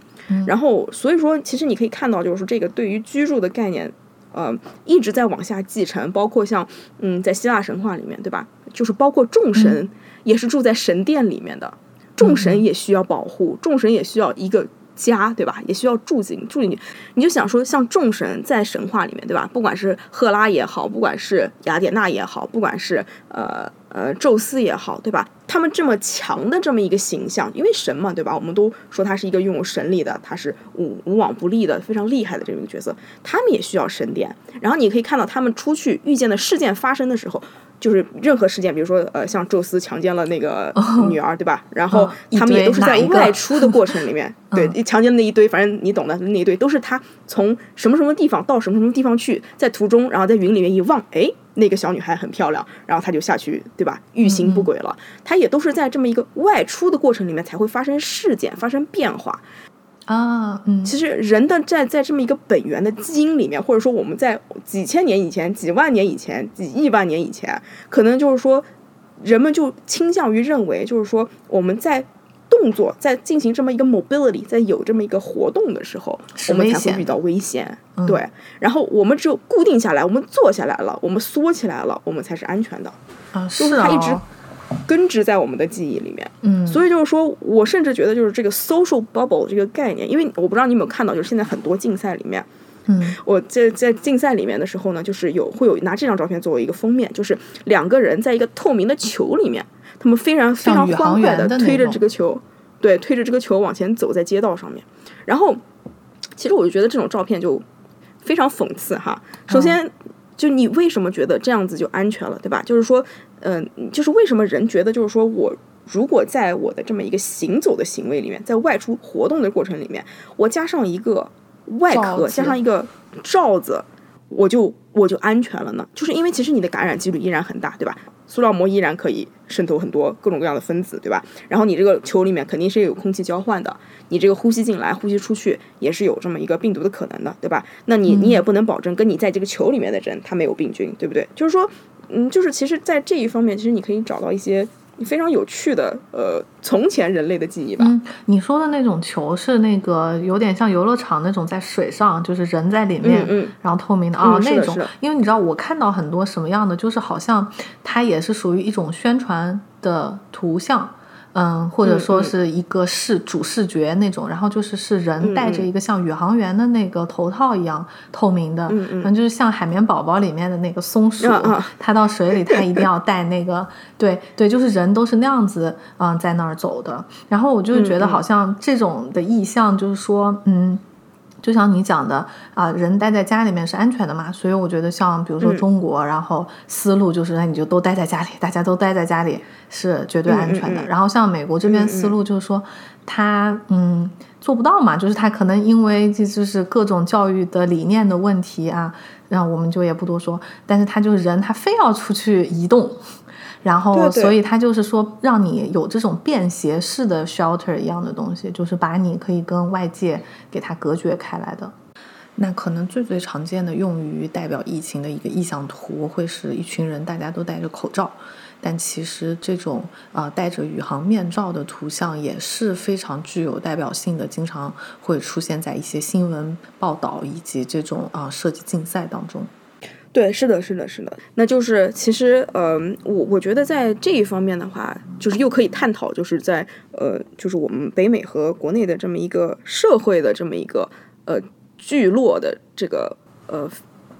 然后所以说，其实你可以看到，就是说这个对于居住的概念。呃，一直在往下继承，包括像嗯，在希腊神话里面，对吧？就是包括众神也是住在神殿里面的，众神也需要保护，众神也需要一个家，对吧？也需要住进住进去。你就想说，像众神在神话里面，对吧？不管是赫拉也好，不管是雅典娜也好，不管是呃呃宙斯也好，对吧？他们这么强的这么一个形象，因为神嘛，对吧？我们都说他是一个拥有神力的，他是无无往不利的，非常厉害的这种角色。他们也需要神殿。然后你可以看到，他们出去遇见的事件发生的时候，就是任何事件，比如说呃，像宙斯强奸了那个女儿，对吧？然后他们也都是在外出的过程里面，对，强奸的那一堆，反正你懂的，那一堆都是他从什么什么地方到什么什么地方去，在途中，然后在云里面一望，哎，那个小女孩很漂亮，然后他就下去，对吧？欲行不轨了。他也都是在这么一个外出的过程里面才会发生事件，发生变化。啊，嗯，其实人的在在这么一个本源的基因里面，或者说我们在几千年以前、几万年以前、几亿万年以前，可能就是说，人们就倾向于认为，就是说我们在动作在进行这么一个 mobility，在有这么一个活动的时候，我们才会遇到危险。对，然后我们只有固定下来，我们坐下来了，我们缩起来了，我们才是安全的。啊，就是是它一直哦根植在我们的记忆里面。嗯，所以就是说，我甚至觉得就是这个 social bubble 这个概念，因为我不知道你有没有看到，就是现在很多竞赛里面，嗯，我在在竞赛里面的时候呢，就是有会有拿这张照片作为一个封面，就是两个人在一个透明的球里面，他们非常非常欢快员的推着这个球，对，推着这个球往前走在街道上面。然后，其实我就觉得这种照片就非常讽刺哈。首先，就你为什么觉得这样子就安全了，对吧？就是说，嗯、就是为什么人觉得就是说我如果在我的这么一个行走的行为里面，在外出活动的过程里面，我加上一个外壳，加上一个罩子，我就我就安全了呢？就是因为其实你的感染几率依然很大，对吧？塑料膜依然可以渗透很多各种各样的分子，对吧？然后你这个球里面肯定是有空气交换的，你这个呼吸进来、呼吸出去也是有这么一个病毒的可能的，对吧？那你你也不能保证跟你在这个球里面的人他没有病菌，对不对？就是说，嗯，就是其实，在这一方面，其实你可以找到一些非常有趣的呃从前人类的记忆吧。嗯，你说的那种球是那个有点像游乐场那种在水上，就是人在里面，嗯嗯然后透明的啊、那种。因为你知道，我看到很多什么样的，就是好像它也是属于一种宣传的图像。嗯，或者说是一个视主视觉那种，然后就是是人嗯戴着一个像宇航员的那个头套一样透明的，嗯嗯然后就是像海绵宝宝里面的那个松鼠，它到水里它一定要戴那个，对对，就是人都是那样子，嗯、在那儿走的。然后我就是觉得好像这种的意象，就是说，嗯。就像你讲的啊、人待在家里面是安全的嘛，所以我觉得像比如说嗯中国，然后思路就是那你就都待在家里，大家都待在家里是绝对安全的。嗯嗯嗯然后像美国这边思路就是说，他嗯做不到嘛，就是他可能因为这就是各种教育的理念的问题啊，然后我们就也不多说，但是他就是人他非要出去移动。然后，所以他就是说，让你有这种便携式的 shelter 一样的东西，就是把你可以跟外界给它隔绝开来的。那可能最最常见的用于代表疫情的一个意向图，会是一群人大家都戴着口罩，但其实这种呃戴着宇航面罩的图像也是非常具有代表性的，经常会出现在一些新闻报道以及这种啊、设计竞赛当中。对，是的，是的，是的。那就是其实，嗯、我我觉得在这一方面的话，就是又可以探讨，就是在呃，就是我们北美和国内的这么一个社会的这么一个呃聚落的这个呃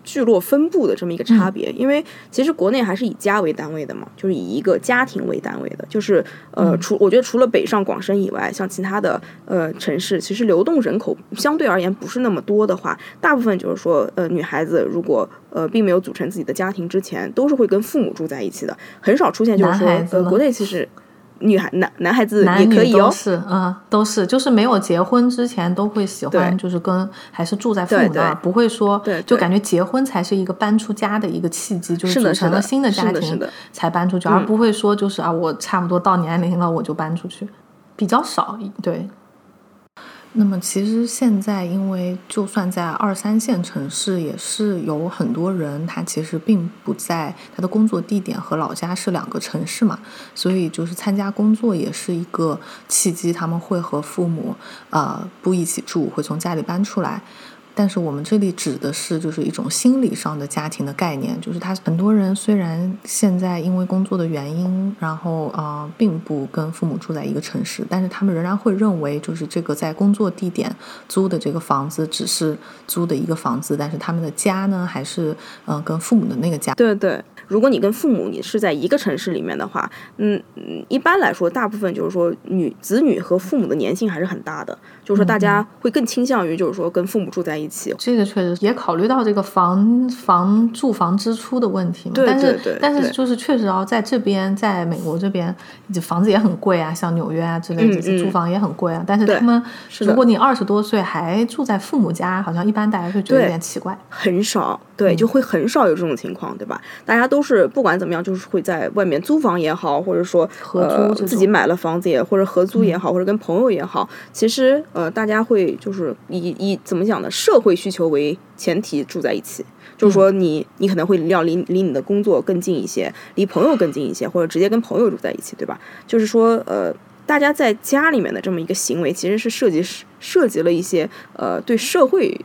聚落分布的这么一个差别。因为其实国内还是以家为单位的嘛，就是以一个家庭为单位的，就是呃，除我觉得除了北上广深以外，像其他的呃城市，其实流动人口相对而言不是那么多的话，大部分就是说，呃，女孩子如果呃并没有组成自己的家庭之前，都是会跟父母住在一起的，很少出现就是说呃，国内其实。女孩男男孩子男女也可以哦。都是，嗯，都是，就是没有结婚之前都会喜欢，就是跟还是住在父母那儿，不会说对对。就感觉结婚才是一个搬出家的一个契机，就是组成了新的家庭才搬出去，而不会说就是啊，我差不多到年龄了我就搬出去，比较少，对。那么其实现在，因为就算在二三线城市，也是有很多人他其实并不在他的工作地点和老家是两个城市嘛，所以就是参加工作也是一个契机，他们会和父母呃不一起住，会从家里搬出来。但是我们这里指的是就是一种心理上的家庭的概念，就是他很多人虽然现在因为工作的原因，然后啊、并不跟父母住在一个城市，但是他们仍然会认为就是这个在工作地点租的这个房子只是租的一个房子，但是他们的家呢还是嗯、跟父母的那个家。对对，如果你跟父母你是在一个城市里面的话，嗯嗯，一般来说，大部分就是说女子女和父母的粘性还是很大的，就是说大家会更倾向于就是说跟父母住在一起。这个确实也考虑到这个房房住房支出的问题嘛，对但是对但是就是确实啊，在这边，在美国这边，这房子也很贵啊，像纽约啊之类的租房也很贵啊。但是他们，是如果你二十多岁还住在父母家，好像一般大家会觉得有点奇怪。很少，对，就会很少有这种情况，对吧？大家都是不管怎么样，就是会在外面租房也好，或者说合租呃自己买了房子也，或者合租也好，或者跟朋友也好，其实呃大家会就是以以怎么讲呢，社会需求为前提住在一起。就是说你，你可能会要离离你的工作更近一些，离朋友更近一些，或者直接跟朋友住在一起，对吧？就是说，呃，大家在家里面的这么一个行为，其实是涉及涉及了一些呃对社会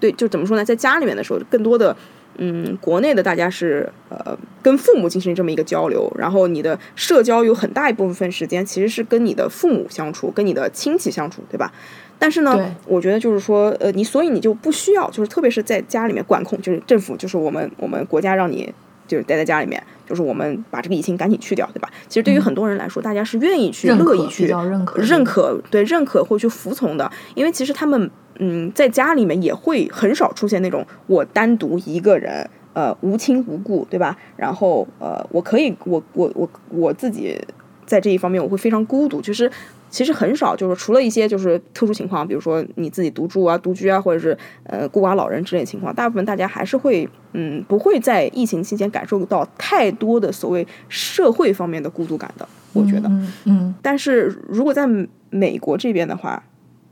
对，就怎么说呢，在家里面的时候，更多的，嗯，国内的大家是呃跟父母进行这么一个交流，然后你的社交有很大一部分时间其实是跟你的父母相处，跟你的亲戚相处，对吧？但是呢，我觉得就是说，呃，你所以你就不需要，就是特别是在家里面管控，就是政府，就是我们我们国家让你就是待在家里面，就是我们把这个疫情赶紧去掉，对吧？其实对于很多人来说，大家是愿意去、乐意去认可认可，对认可或去服从的，因为其实他们嗯在家里面也会很少出现那种我单独一个人。呃，无亲无故，对吧？然后呃，我可以，我我我我自己在这一方面我会非常孤独，就是其实很少，就是除了一些就是特殊情况，比如说你自己独住啊、独居啊，或者是呃孤寡老人之类的情况，大部分大家还是会嗯不会在疫情期间感受到太多的所谓社会方面的孤独感的，我觉得。嗯嗯但是如果在美国这边的话，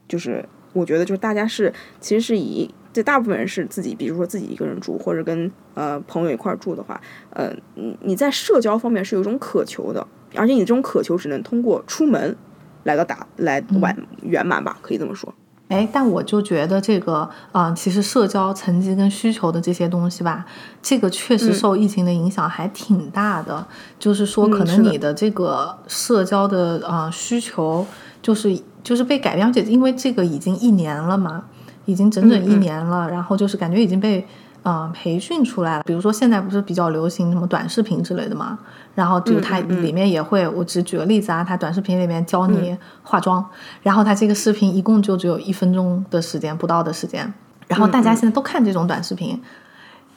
就是我觉得就是大家是其实是以这大部分人是自己，比如说自己一个人住，或者跟呃朋友一块儿住的话，呃，你你在社交方面是有一种渴求的，而且你这种渴求只能通过出门来到达来完圆满吧，可以这么说。哎，但我就觉得这个啊、呃其实社交层级跟需求的这些东西吧，这个确实嗯受疫情的影响还挺大的。就是说，可能你的这个社交的啊、呃需求，就是就是被改变，而且因为这个已经一年了嘛，已经整整一嗯嗯年了，然后就是感觉已经被。啊、培训出来了。比如说现在不是比较流行什么短视频之类的嘛，然后就它嗯嗯里面也会，我只举个例子啊，它短视频里面教嗯你化妆，然后它这个视频一共就只有一分钟的时间，不到的时间，然后大家嗯嗯现在都看这种短视频，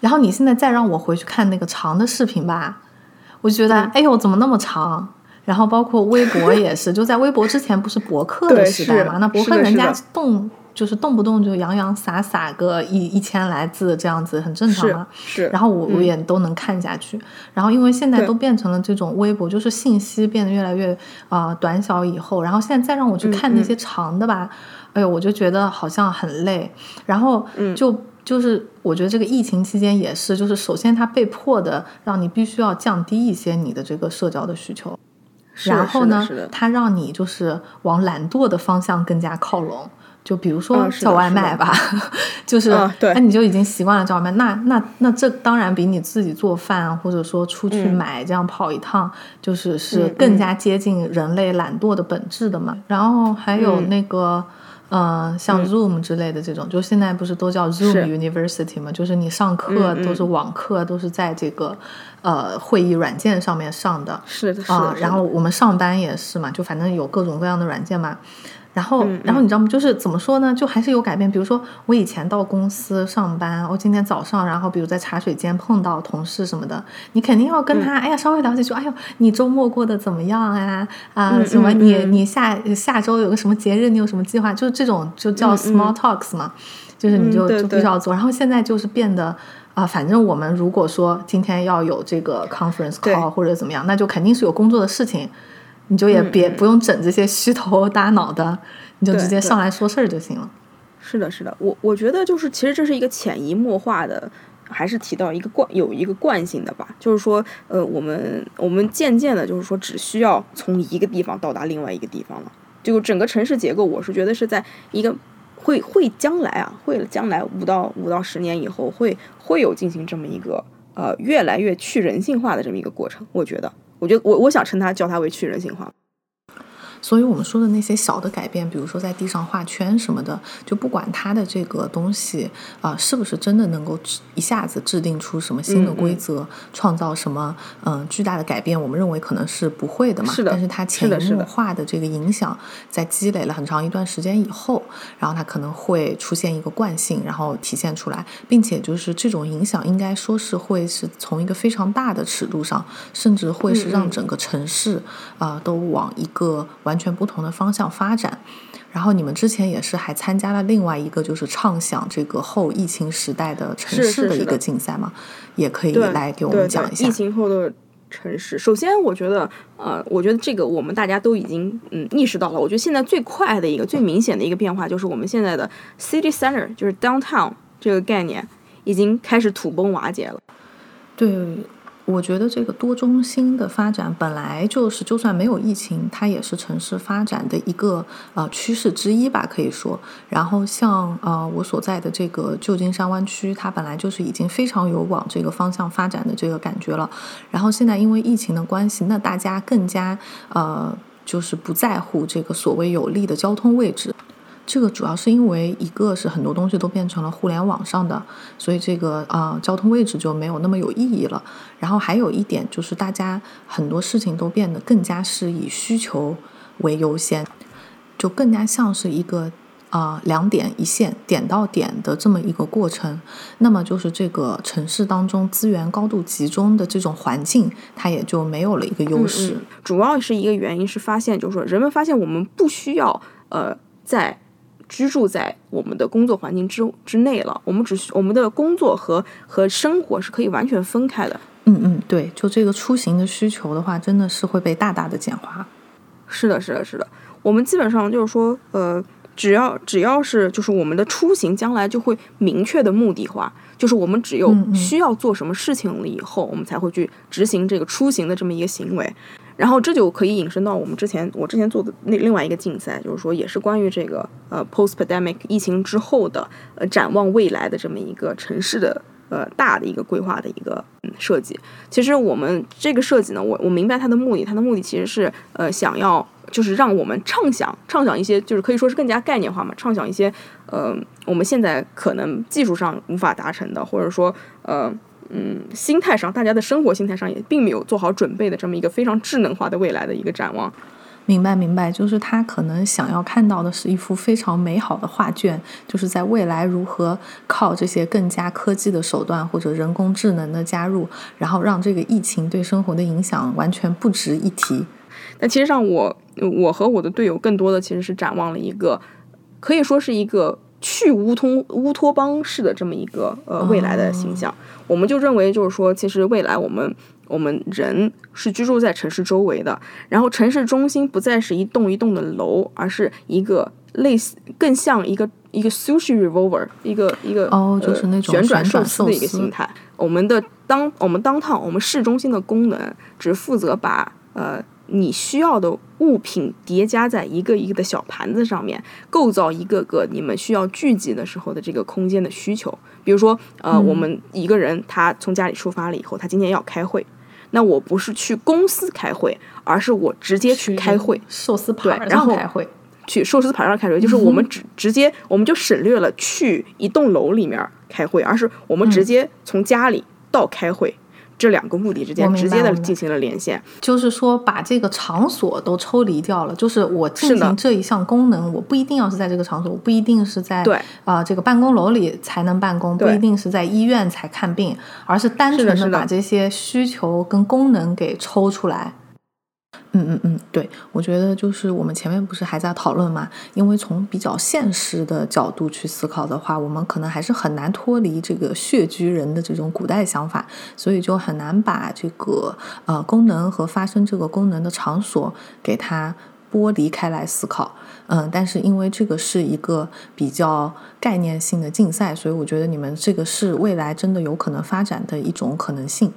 然后你现在再让我回去看那个长的视频吧，我就觉得，嗯哎呦，怎么那么长？然后包括微博也是，就在微博之前不是博客的时代嘛？那博客人家动就是动不动就洋洋洒洒个一一千来字这样子，很正常嘛。是，然后我也都能看下去。然后因为现在都变成了这种微博，就是信息变得越来越啊、呃短小以后，然后现在再让我去看那嗯些长的吧，哎呦，我就觉得好像很累。然后嗯就。就是我觉得这个疫情期间也是，就是首先它被迫的让你必须要降低一些你的这个社交的需求，是然后呢它让你就是往懒惰的方向更加靠拢。就比如说叫外卖吧，就是嗯对那你就已经习惯了叫外卖，那那那这当然比你自己做饭或者说出去嗯买这样跑一趟，就是是嗯更加接近人类懒惰的本质的嘛。然后还有嗯那个。呃，像 Zoom 之类的这种，就现在不是都叫 Zoom University 嘛？就是你上课嗯嗯都是网课，都是在这个呃会议软件上面上的，是的，是的。啊，然后我们上班也是嘛，就反正有各种各样的软件嘛。然后，嗯然后你知道吗？就是怎么说呢？就还是有改变。比如说，我以前到公司上班，我今天早上，然后比如在茶水间碰到同事什么的，你肯定要跟嗯他，哎呀，稍微了解说，哎呦，你周末过得怎么样啊？啊，嗯什么？嗯你嗯你下下周有个什么节日？你有什么计划？就是这种就叫嗯 small talks 嘛，就是你就、就必须要做。然后现在就是变得。啊，反正我们如果说今天要有这个 conference call 或者怎么样，那就肯定是有工作的事情，你就也别、不用整这些虚头搭脑的，你就直接上来说事儿就行了。是的，是的，我我觉得就是其实这是一个潜移默化的，还是提到一个惯有一个惯性的吧，就是说，呃，我们我们渐渐的，就是说只需要从一个地方到达另外一个地方了，就整个城市结构，我是觉得是在一个会会将来啊，会将来五到五到十年以后会会有进行这么一个呃越来越去人性化的这么一个过程，我觉得，我觉得我我想称它叫它为去人性化。所以我们说的那些小的改变，比如说在地上画圈什么的，就不管它的这个东西啊、是不是真的能够一下子制定出什么新的嗯嗯规则，创造什么嗯、巨大的改变，我们认为可能是不会的嘛。是的但是它潜移默化的这个影响，在积累了很长一段时间以后，然后它可能会出现一个惯性，然后体现出来，并且就是这种影响应该说是会是从一个非常大的尺度上，甚至会是让整个城市啊、呃都往一个完全不同的方向发展。然后你们之前也是还参加了另外一个就是畅想这个后疫情时代的城市的一个竞赛嘛，也可以来给我们讲一下疫。情后的城市，首先我觉得，呃，我觉得这个我们大家都已经嗯意识到了。我觉得现在最快的一个、最明显的一个变化，就是我们现在的 city center，就是 downtown 这个概念已经开始土崩瓦解了。对，我觉得这个多中心的发展本来就是，就算没有疫情，它也是城市发展的一个呃趋势之一吧，可以说。然后像呃我所在的这个旧金山湾区，它本来就是已经非常有往这个方向发展的这个感觉了。然后现在因为疫情的关系，那大家更加呃就是不在乎这个所谓有利的交通位置。这个主要是因为一个是很多东西都变成了互联网上的，所以这个啊、交通位置就没有那么有意义了。然后还有一点就是大家很多事情都变得更加是以需求为优先，就更加像是一个啊、两点一线点到点的这么一个过程。那么就是这个城市当中资源高度集中的这种环境，它也就没有了一个优势。主要是一个原因是发现，就是说人们发现我们不需要呃在居住在我们的工作环境之之内了，我们只需我们的工作和和生活是可以完全分开的。嗯嗯，对，就这个出行的需求的话，真的是会被大大的简化。是的，是的，是的。我们基本上就是说，呃，只要只要是就是我们的出行，将来就会明确的目的化，就是我们只有需要做什么事情了以后，我们才会去执行这个出行的这么一个行为。然后这就可以引申到我们之前我之前做的那另外一个竞赛，就是说也是关于这个呃 post pandemic 疫情之后的呃展望未来的这么一个城市的呃大的一个规划的一个嗯设计。其实我们这个设计呢，我我明白它的目的，它的目的其实是呃想要就是让我们畅想畅想一些，就是可以说是更加概念化嘛，畅想一些呃我们现在可能技术上无法达成的，或者说呃。嗯，心态上，大家的生活心态上也并没有做好准备的这么一个非常智能化的未来的一个展望。明白明白，就是他可能想要看到的是一幅非常美好的画卷，就是在未来如何靠这些更加科技的手段或者人工智能的加入，然后让这个疫情对生活的影响完全不值一提。但其实上我，我和我的队友更多的其实是展望了一个，可以说是一个去乌通乌托邦式的这么一个呃未来的形象。我们就认为，就是说，其实未来我们我们人是居住在城市周围的，然后城市中心不再是一栋一栋的楼，而是一个类似更像一个一个 sushi revolver，一个一个哦就是那种呃旋转寿司的一个形态。我们的当我们当趟我们市中心的功能只负责把呃你需要的物品叠加在一个一个的小盘子上面，构造一个个你们需要聚集的时候的这个空间的需求。比如说，呃，嗯我们一个人他从家里出发了以后，他今天要开会，那我不是去公司开会，而是我直接去开会，寿司盘上开会。去寿司盘上开会，就是我们直直接我们就省略了去一栋楼里面开会，而是我们直接从家里到开会。这两个目的之间直接的进行了连线。就是说把这个场所都抽离掉了，就是我进行这一项功能，我不一定要是在这个场所，我不一定是在对。啊、这个办公楼里才能办公，不一定是在医院才看病，而是单纯的。把这些需求跟功能给抽出来。嗯嗯嗯，对，我觉得就是我们前面不是还在讨论嘛，因为从比较现实的角度去思考的话，我们可能还是很难脱离这个血居人的这种古代想法，所以就很难把这个呃功能和发生这个功能的场所给它剥离开来思考。嗯，但是因为这个是一个比较概念性的竞赛，所以我觉得你们这个是未来真的有可能发展的一种可能性。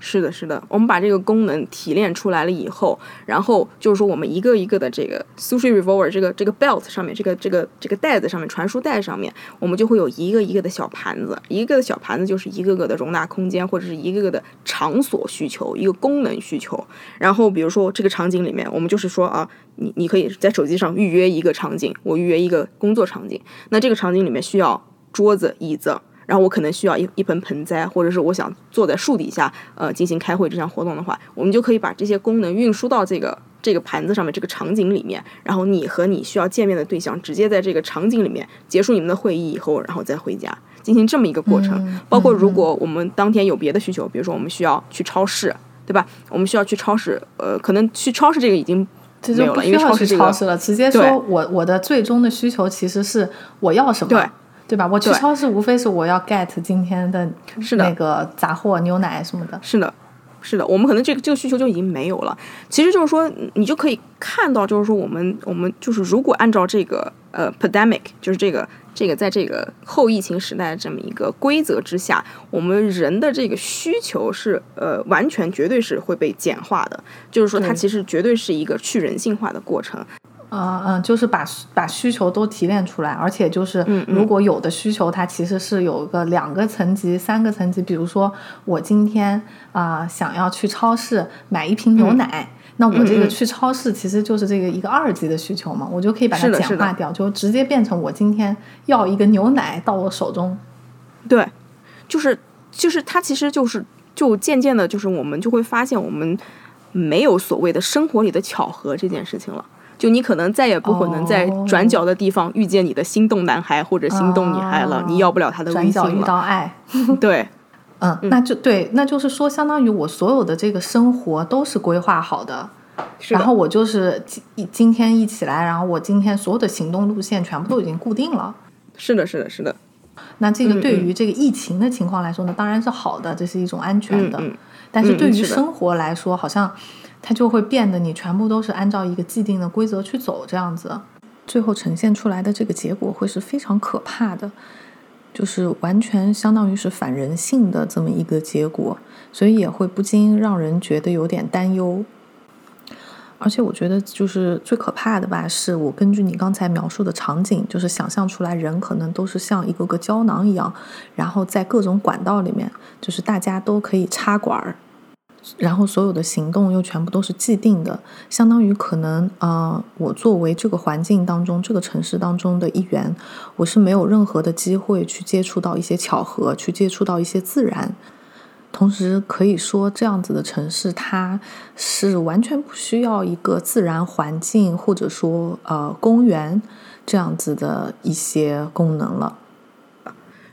是的，是的，我们把这个功能提炼出来了以后，然后就是说我们一个一个的这个 sushi revolver 这个这个 belt 上面，这个这个这个袋子上面，传输带上面，我们就会有一个一个的小盘子，一个的小盘子就是一个个的容纳空间或者是一个个的场所需求，一个功能需求。然后比如说这个场景里面，我们就是说啊，你你可以在手机上预约一个场景，我预约一个工作场景，那这个场景里面需要桌子、椅子。然后我可能需要一一盆盆栽，或者是我想坐在树底下，呃，进行开会这项活动的话，我们就可以把这些功能运输到这个这个盘子上面，这个场景里面。然后你和你需要见面的对象直接在这个场景里面结束你们的会议以后，然后再回家，进行这么一个过程。嗯包括如果我们当天有别的需求，比如说我们需要去超市，对吧？我们需要去超市，呃，可能去超市这个已经这没有了，因为超市这个超市了，直接说我我的最终的需求其实是我要什么，对对吧？我去对超市无非是我要 get 今天的是的那个杂货、牛奶什么的。是的，是的，我们可能这个这个需求就已经没有了。其实就是说，你就可以看到，就是说我们我们就是如果按照这个呃 pandemic，就是这个这个在这个后疫情时代的这么一个规则之下，我们人的这个需求是呃完全绝对是会被简化的，就是说它其实绝对是一个去人性化的过程。嗯嗯，就是把把需求都提炼出来，而且就是如果有的需求它其实是有个两个层级、三个层级，比如说我今天啊、想要去超市买一瓶牛奶。那我这个去超市其实就是这个一个二级的需求嘛，我就可以把它简化掉，就直接变成我今天要一个牛奶到我手中，对，就是就是它其实就是就渐渐的，就是我们就会发现我们没有所谓的生活里的巧合这件事情了。就你可能再也不可能在哦。转角的地方遇见你的心动男孩或者心动女孩了，哦你要不了他的微信转角遇了。到爱，对，嗯，那就对，那就是说，相当于我所有的这个生活都是规划好的，然后我就是今今天一起来，然后我今天所有的行动路线全部都已经固定了。是的，是的，是的，那这个对于这个疫情的情况来说呢，当然是好的，这是一种安全的。但是对于生活来说，好像它就会变得你全部都是按照一个既定的规则去走，这样子，最后呈现出来的这个结果会是非常可怕的。就是完全相当于是反人性的这么一个结果，所以也会不禁让人觉得有点担忧。而且我觉得，就是最可怕的吧，是我根据你刚才描述的场景，就是想象出来人可能都是像一个个胶囊一样，然后在各种管道里面，就是大家都可以插管儿，然后所有的行动又全部都是既定的，相当于可能呃，我作为这个环境当中、这个城市当中的一员，我是没有任何的机会去接触到一些巧合，去接触到一些自然。同时可以说，这样子的城市，它是完全不需要一个自然环境，或者说呃公园这样子的一些功能了。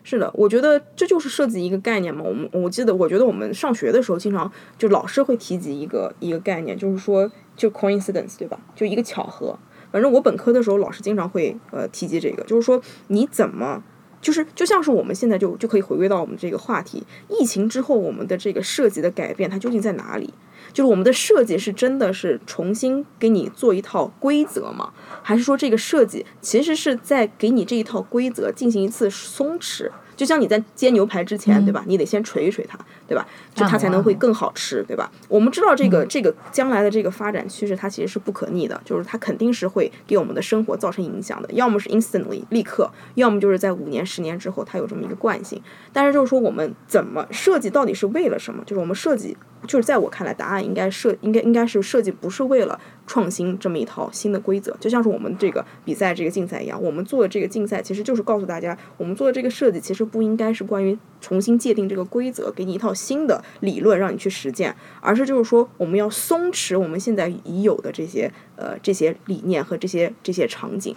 是的，我觉得这就是设计一个概念嘛。我们我记得，我觉得我们上学的时候，经常就老师会提及一个一个概念，就是说就 coincidence，对吧？就一个巧合。反正我本科的时候，老师经常会呃提及这个，就是说你怎么。就是就像是我们现在就就可以回归到我们这个话题，疫情之后我们的这个设计的改变，它究竟在哪里？就是我们的设计是真的是重新给你做一套规则吗？还是说这个设计其实是在给你这一套规则进行一次松弛？就像你在煎牛排之前，对吧？你得先捶一捶它，对吧？就它才能会更好吃，对吧？我们知道这个这个将来的这个发展趋势，它其实是不可逆的，就是它肯定是会给我们的生活造成影响的，要么是 instantly 立刻，要么就是在五年、十年之后，它有这么一个惯性。但是就是说，我们怎么设计到底是为了什么？就是我们设计就是在我看来，答案应该设应该应该是设计不是为了创新这么一套新的规则，就像是我们这个比赛这个竞赛一样，我们做的这个竞赛其实就是告诉大家，我们做的这个设计其实不应该是关于重新界定这个规则，给你一套新的理论让你去实践，而是就是说我们要松弛我们现在已有的这些呃这些理念和这些这些场景。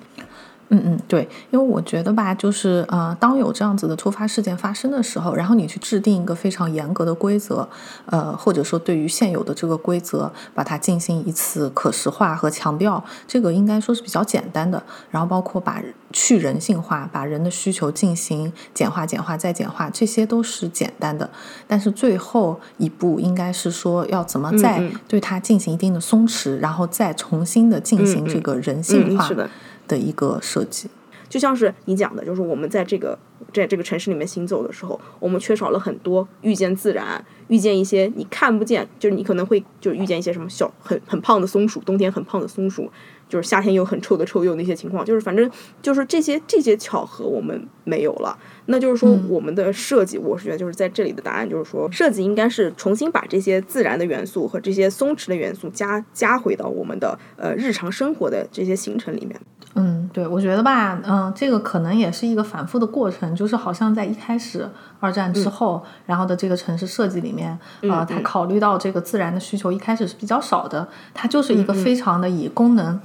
嗯嗯，对，因为我觉得吧，就是呃，当有这样子的突发事件发生的时候，然后你去制定一个非常严格的规则，呃，或者说对于现有的这个规则，把它进行一次可视化和强调，这个应该说是比较简单的。然后包括把去人性化，把人的需求进行简化、简化再简化，这些都是简单的。但是最后一步应该是说要怎么再对它进行一定的松弛，然后再重新的进行这个人性化。是的。的一个设计，就像是你讲的，就是我们在这个在这个城市里面行走的时候，我们缺少了很多遇见自然，遇见一些你看不见，就是你可能会就遇见一些什么小很很胖的松鼠，冬天很胖的松鼠，就是夏天有很臭的臭鼬那些情况，就是反正就是这些这些巧合我们没有了。那就是说我们的设计，我是觉得就是在这里的答案就是说，设计应该是重新把这些自然的元素和这些松弛的元素加加回到我们的呃日常生活的这些行程里面。嗯，对，我觉得吧，嗯，这个可能也是一个反复的过程，就是好像在一开始二战之后，然后的这个城市设计里面，呃，它考虑到这个自然的需求一开始是比较少的，它就是一个非常的以功能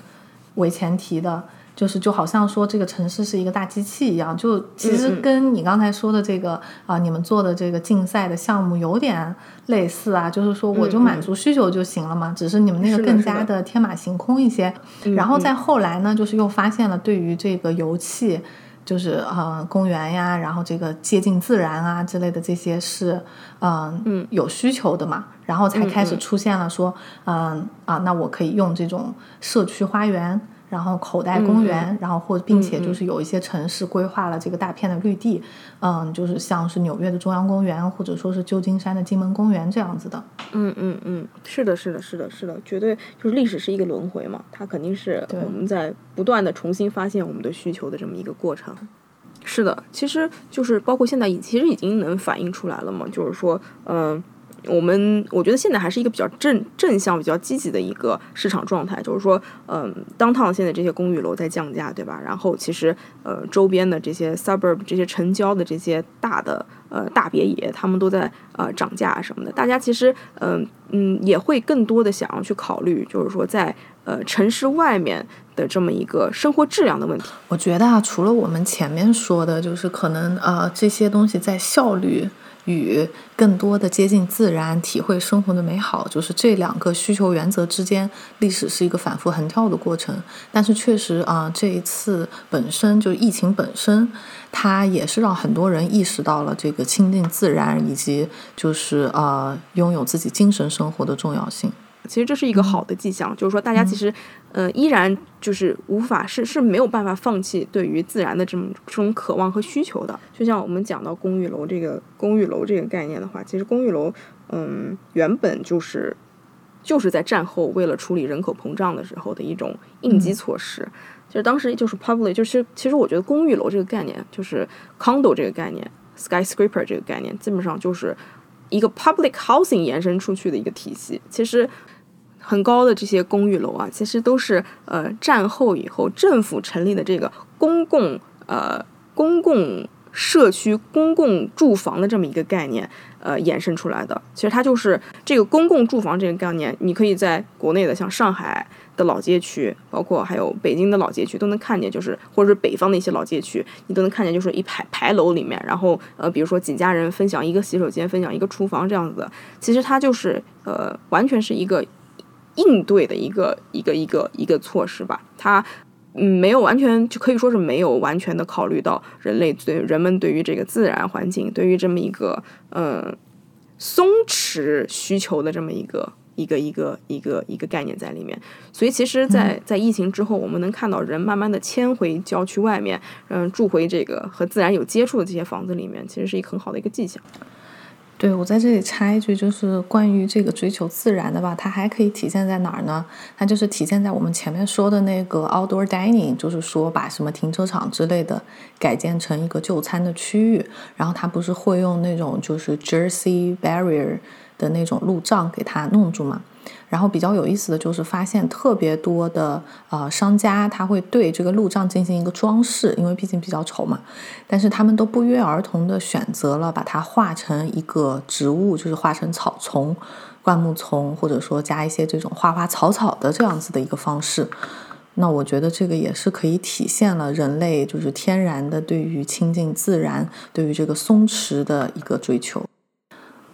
为前提的。就是就好像说这个城市是一个大机器一样，就其实跟你刚才说的这个啊，你们做的这个竞赛的项目有点类似啊。就是说我就满足需求就行了嘛，只是你们那个更加的天马行空一些。然后再后来呢，就是又发现了对于这个油气，就是呃公园呀，然后这个接近自然啊之类的这些是嗯有需求的嘛，然后才开始出现了说嗯啊，那我可以用这种社区花园。然后口袋公园，然后或并且就是有一些城市规划了这个大片的绿地，嗯，就是像是纽约的中央公园，或者说是旧金山的金门公园这样子的。嗯嗯嗯，是的，是的，是的，是的，绝对就是历史是一个轮回嘛，它肯定是我们在不断的重新发现我们的需求的这么一个过程。是的，其实就是包括现在，其实已经能反映出来了嘛，就是说，嗯。我们我觉得现在还是一个比较正正向、比较积极的一个市场状态，就是说，嗯，当趟现在这些公寓楼在降价，对吧？然后其实，呃，周边的这些 suburb、这些城郊的这些大的呃大别野，他们都在呃涨价什么的。大家其实，嗯嗯，也会更多的想要去考虑，就是说在呃城市外面的这么一个生活质量的问题。我觉得啊，除了我们前面说的，就是可能呃这些东西在效率。与更多的接近自然，体会生活的美好，就是这两个需求原则之间，历史是一个反复横跳的过程。但是确实啊，这一次本身就疫情本身，它也是让很多人意识到了这个亲近自然以及就是呃拥有自己精神生活的重要性。其实这是一个好的迹象，就是说大家其实，呃，依然就是无法是是没有办法放弃对于自然的这种这种渴望和需求的。就像我们讲到公寓楼这个公寓楼这个概念的话，其实公寓楼，嗯，原本就是就是在战后为了处理人口膨胀的时候的一种应急措施。就是当时就是 public，就是其实我觉得公寓楼这个概念，就是 condo 这个概念，skyscraper 这个概念，基本上就是一个 public housing 延伸出去的一个体系。其实。很高的这些公寓楼啊，其实都是呃战后以后政府成立的这个公共呃公共社区、公共住房的这么一个概念呃衍生出来的。其实它就是这个公共住房这个概念，你可以在国内的像上海的老街区，包括还有北京的老街区都能看见，就是或者是北方的一些老街区，你都能看见，就是一排牌楼里面，然后呃比如说几家人分享一个洗手间，分享一个厨房这样子的。其实它就是呃完全是一个。应对的一个一个一个一个措施吧，它嗯没有完全就可以说是没有完全的考虑到人类对人们对于这个自然环境对于这么一个嗯松弛需求的这么一个一个一个一个一个概念在里面，所以其实，在在疫情之后，我们能看到人慢慢的迁回郊区外面，嗯住回这个和自然有接触的这些房子里面，其实是一个很好的一个迹象。对，我在这里插一句，就是关于这个追求自然的吧，它还可以体现在哪儿呢？它就是体现在我们前面说的那个 outdoor dining，就是说把什么停车场之类的改建成一个就餐的区域，然后它不是会用那种就是 Jersey barrier 的那种路障给它弄住吗？然后比较有意思的就是发现特别多的呃商家他会对这个路障进行一个装饰，因为毕竟比较丑嘛，但是他们都不约而同的选择了把它画成一个植物，就是画成草丛、灌木丛，或者说加一些这种花花草草的这样子的一个方式。那我觉得这个也是可以体现了人类就是天然的对于亲近自然、对于这个松弛的一个追求。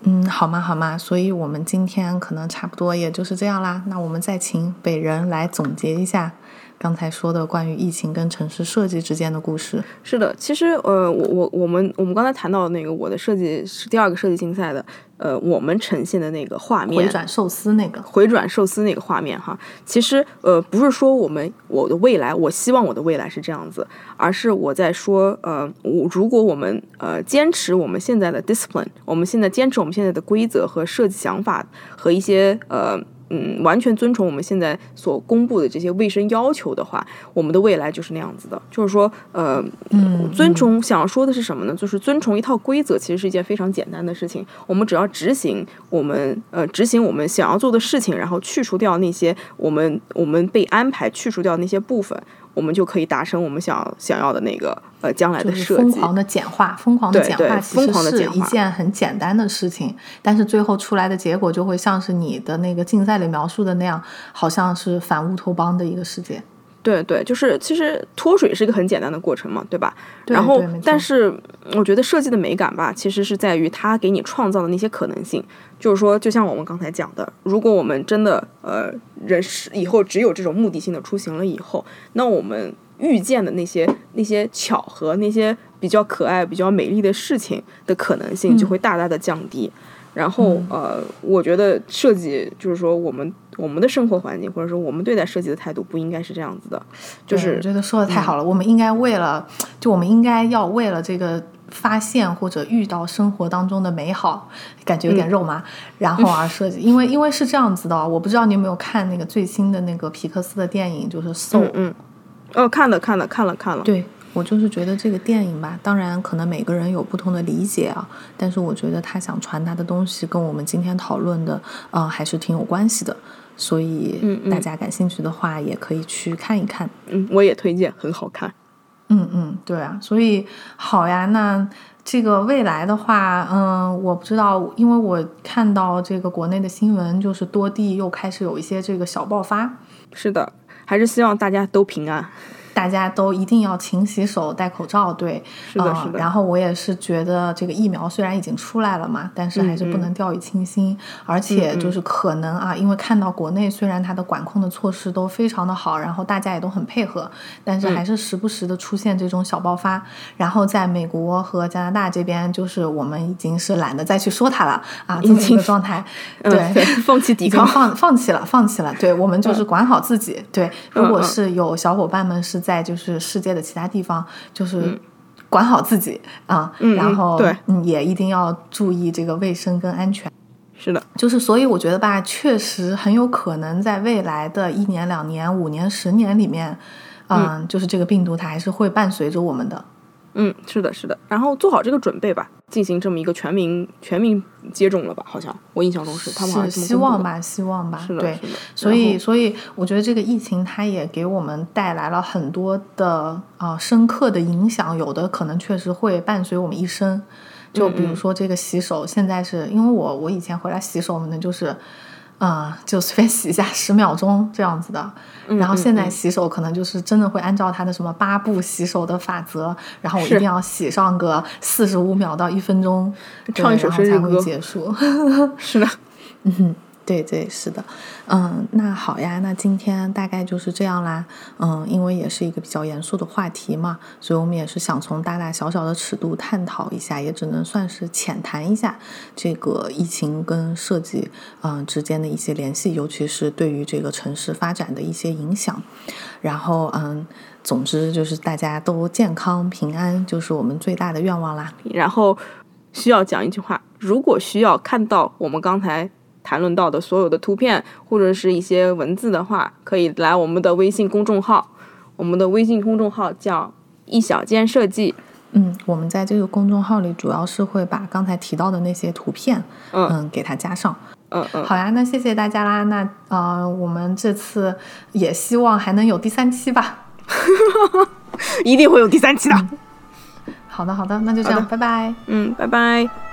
嗯，好吗，好吗？所以我们今天可能差不多也就是这样啦。那我们再请北人来总结一下刚才说的关于疫情跟城市设计之间的故事。是的，其实呃，我我我们我们刚才谈到的那个我的设计是第二个设计竞赛的，呃，我们呈现的那个画面，回转寿司那个，回转寿司那个画面哈，其实呃不是说我们我的未来，我希望我的未来是这样子，而是我在说呃，我如果我们呃坚持我们现在的 discipline，我们现在坚持我们现在的规则和设计想法和一些呃。嗯，完全遵从我们现在所公布的这些卫生要求的话，我们的未来就是那样子的。就是说，呃，嗯遵从想要说的是什么呢？就是遵从一套规则，其实是一件非常简单的事情。我们只要执行我们呃执行我们想要做的事情，然后去除掉那些我们我们被安排去除掉那些部分，我们就可以达成我们想想要的那个呃将来就是的设计。疯狂的简化，疯狂的简化其疯实是一狂地简化件很简单的事情，但是最后出来的结果就会像是你的那个竞赛里描述的那样，好像是反乌托邦的一个世界。对对，就是其实脱水是一个很简单的过程嘛，对吧？对然后但是我觉得设计的美感吧，其实是在于它给你创造的那些可能性。就是说，就像我们刚才讲的，如果我们真的呃人是以后只有这种目的性的出行了以后，那我们遇见的那些那些巧合，那些比较可爱、比较美丽的事情的可能性就会大大的降低。然后呃，我觉得设计就是说我们我们的生活环境，或者说我们对待设计的态度不应该是这样子的，就是我觉得说的太好了，我们应该为了，就我们应该要为了这个发现或者遇到生活当中的美好，感觉有点肉麻，然后而设计，因为因为是这样子的哦，我不知道你有没有看那个最新的那个皮克斯的电影，就是《Soul》，嗯嗯，哦，看了看了看了看了，对我就是觉得这个电影吧，当然可能每个人有不同的理解啊，但是我觉得他想传达的东西跟我们今天讨论的，呃，还是挺有关系的。所以大家感兴趣的话，也可以去看一看。嗯，我也推荐，很好看。嗯嗯，对啊，所以好呀，那这个未来的话，嗯，我不知道，因为我看到这个国内的新闻，就是多地又开始有一些这个小爆发，是的，还是希望大家都平安。大家都一定要勤洗手、戴口罩，对，是的，呃是的。然后我也是觉得这个疫苗虽然已经出来了嘛，但是还是不能掉以轻心，而且就是可能啊，因为看到国内虽然它的管控的措施都非常的好，然后大家也都很配合，但是还是时不时的出现这种小爆发。然后在美国和加拿大这边，就是我们已经是懒得再去说它了啊，这么一个状态，嗯对。对，放弃抵抗。放放弃了，放弃了。对我们就是管好自己。对，如果嗯是有小伙伴们是在就是世界的其他地方，就是管好自己啊，嗯然后也一定要注意这个卫生跟安全。是的，就是所以我觉得吧，确实很有可能在未来的一年、两年、五年、十年里面，嗯，就是这个病毒它还是会伴随着我们的。嗯，是的，是的。然后做好这个准备吧，进行这么一个全民全民接种了吧？好像我印象中是他们好像是。希望吧，希望吧，是的，对是。的。所以，所以我觉得这个疫情它也给我们带来了很多的啊、深刻的影响，有的可能确实会伴随我们一生。就比如说这个洗手，现在是因为我我以前回来洗手呢，就是。啊、就随便洗一下十秒钟这样子的，然后现在洗手可能就是真的会按照它的什么八步洗手的法则，然后我一定要洗上个四十五秒到一分钟，对唱一首生日歌结束。是的，嗯哼，对对是的，嗯，那好呀，那今天大概就是这样啦，嗯，因为也是一个比较严肃的话题嘛，所以我们也是想从大大小小的尺度探讨一下，也只能算是浅谈一下这个疫情跟设计嗯之间的一些联系，尤其是对于这个城市发展的一些影响，然后嗯。总之就是大家都健康平安，就是我们最大的愿望啦。然后需要讲一句话：如果需要看到我们刚才谈论到的所有的图片或者是一些文字的话，可以来我们的微信公众号，我们的微信公众号叫“一小间设计嗯，我们在这个公众号里主要是会把刚才提到的那些图片，嗯给它加上。”。嗯嗯，好呀，那谢谢大家啦。那呃，我们这次也希望还能有第三期吧。一定会有第三期的。好的，好的，那就这样，拜拜。嗯，拜拜。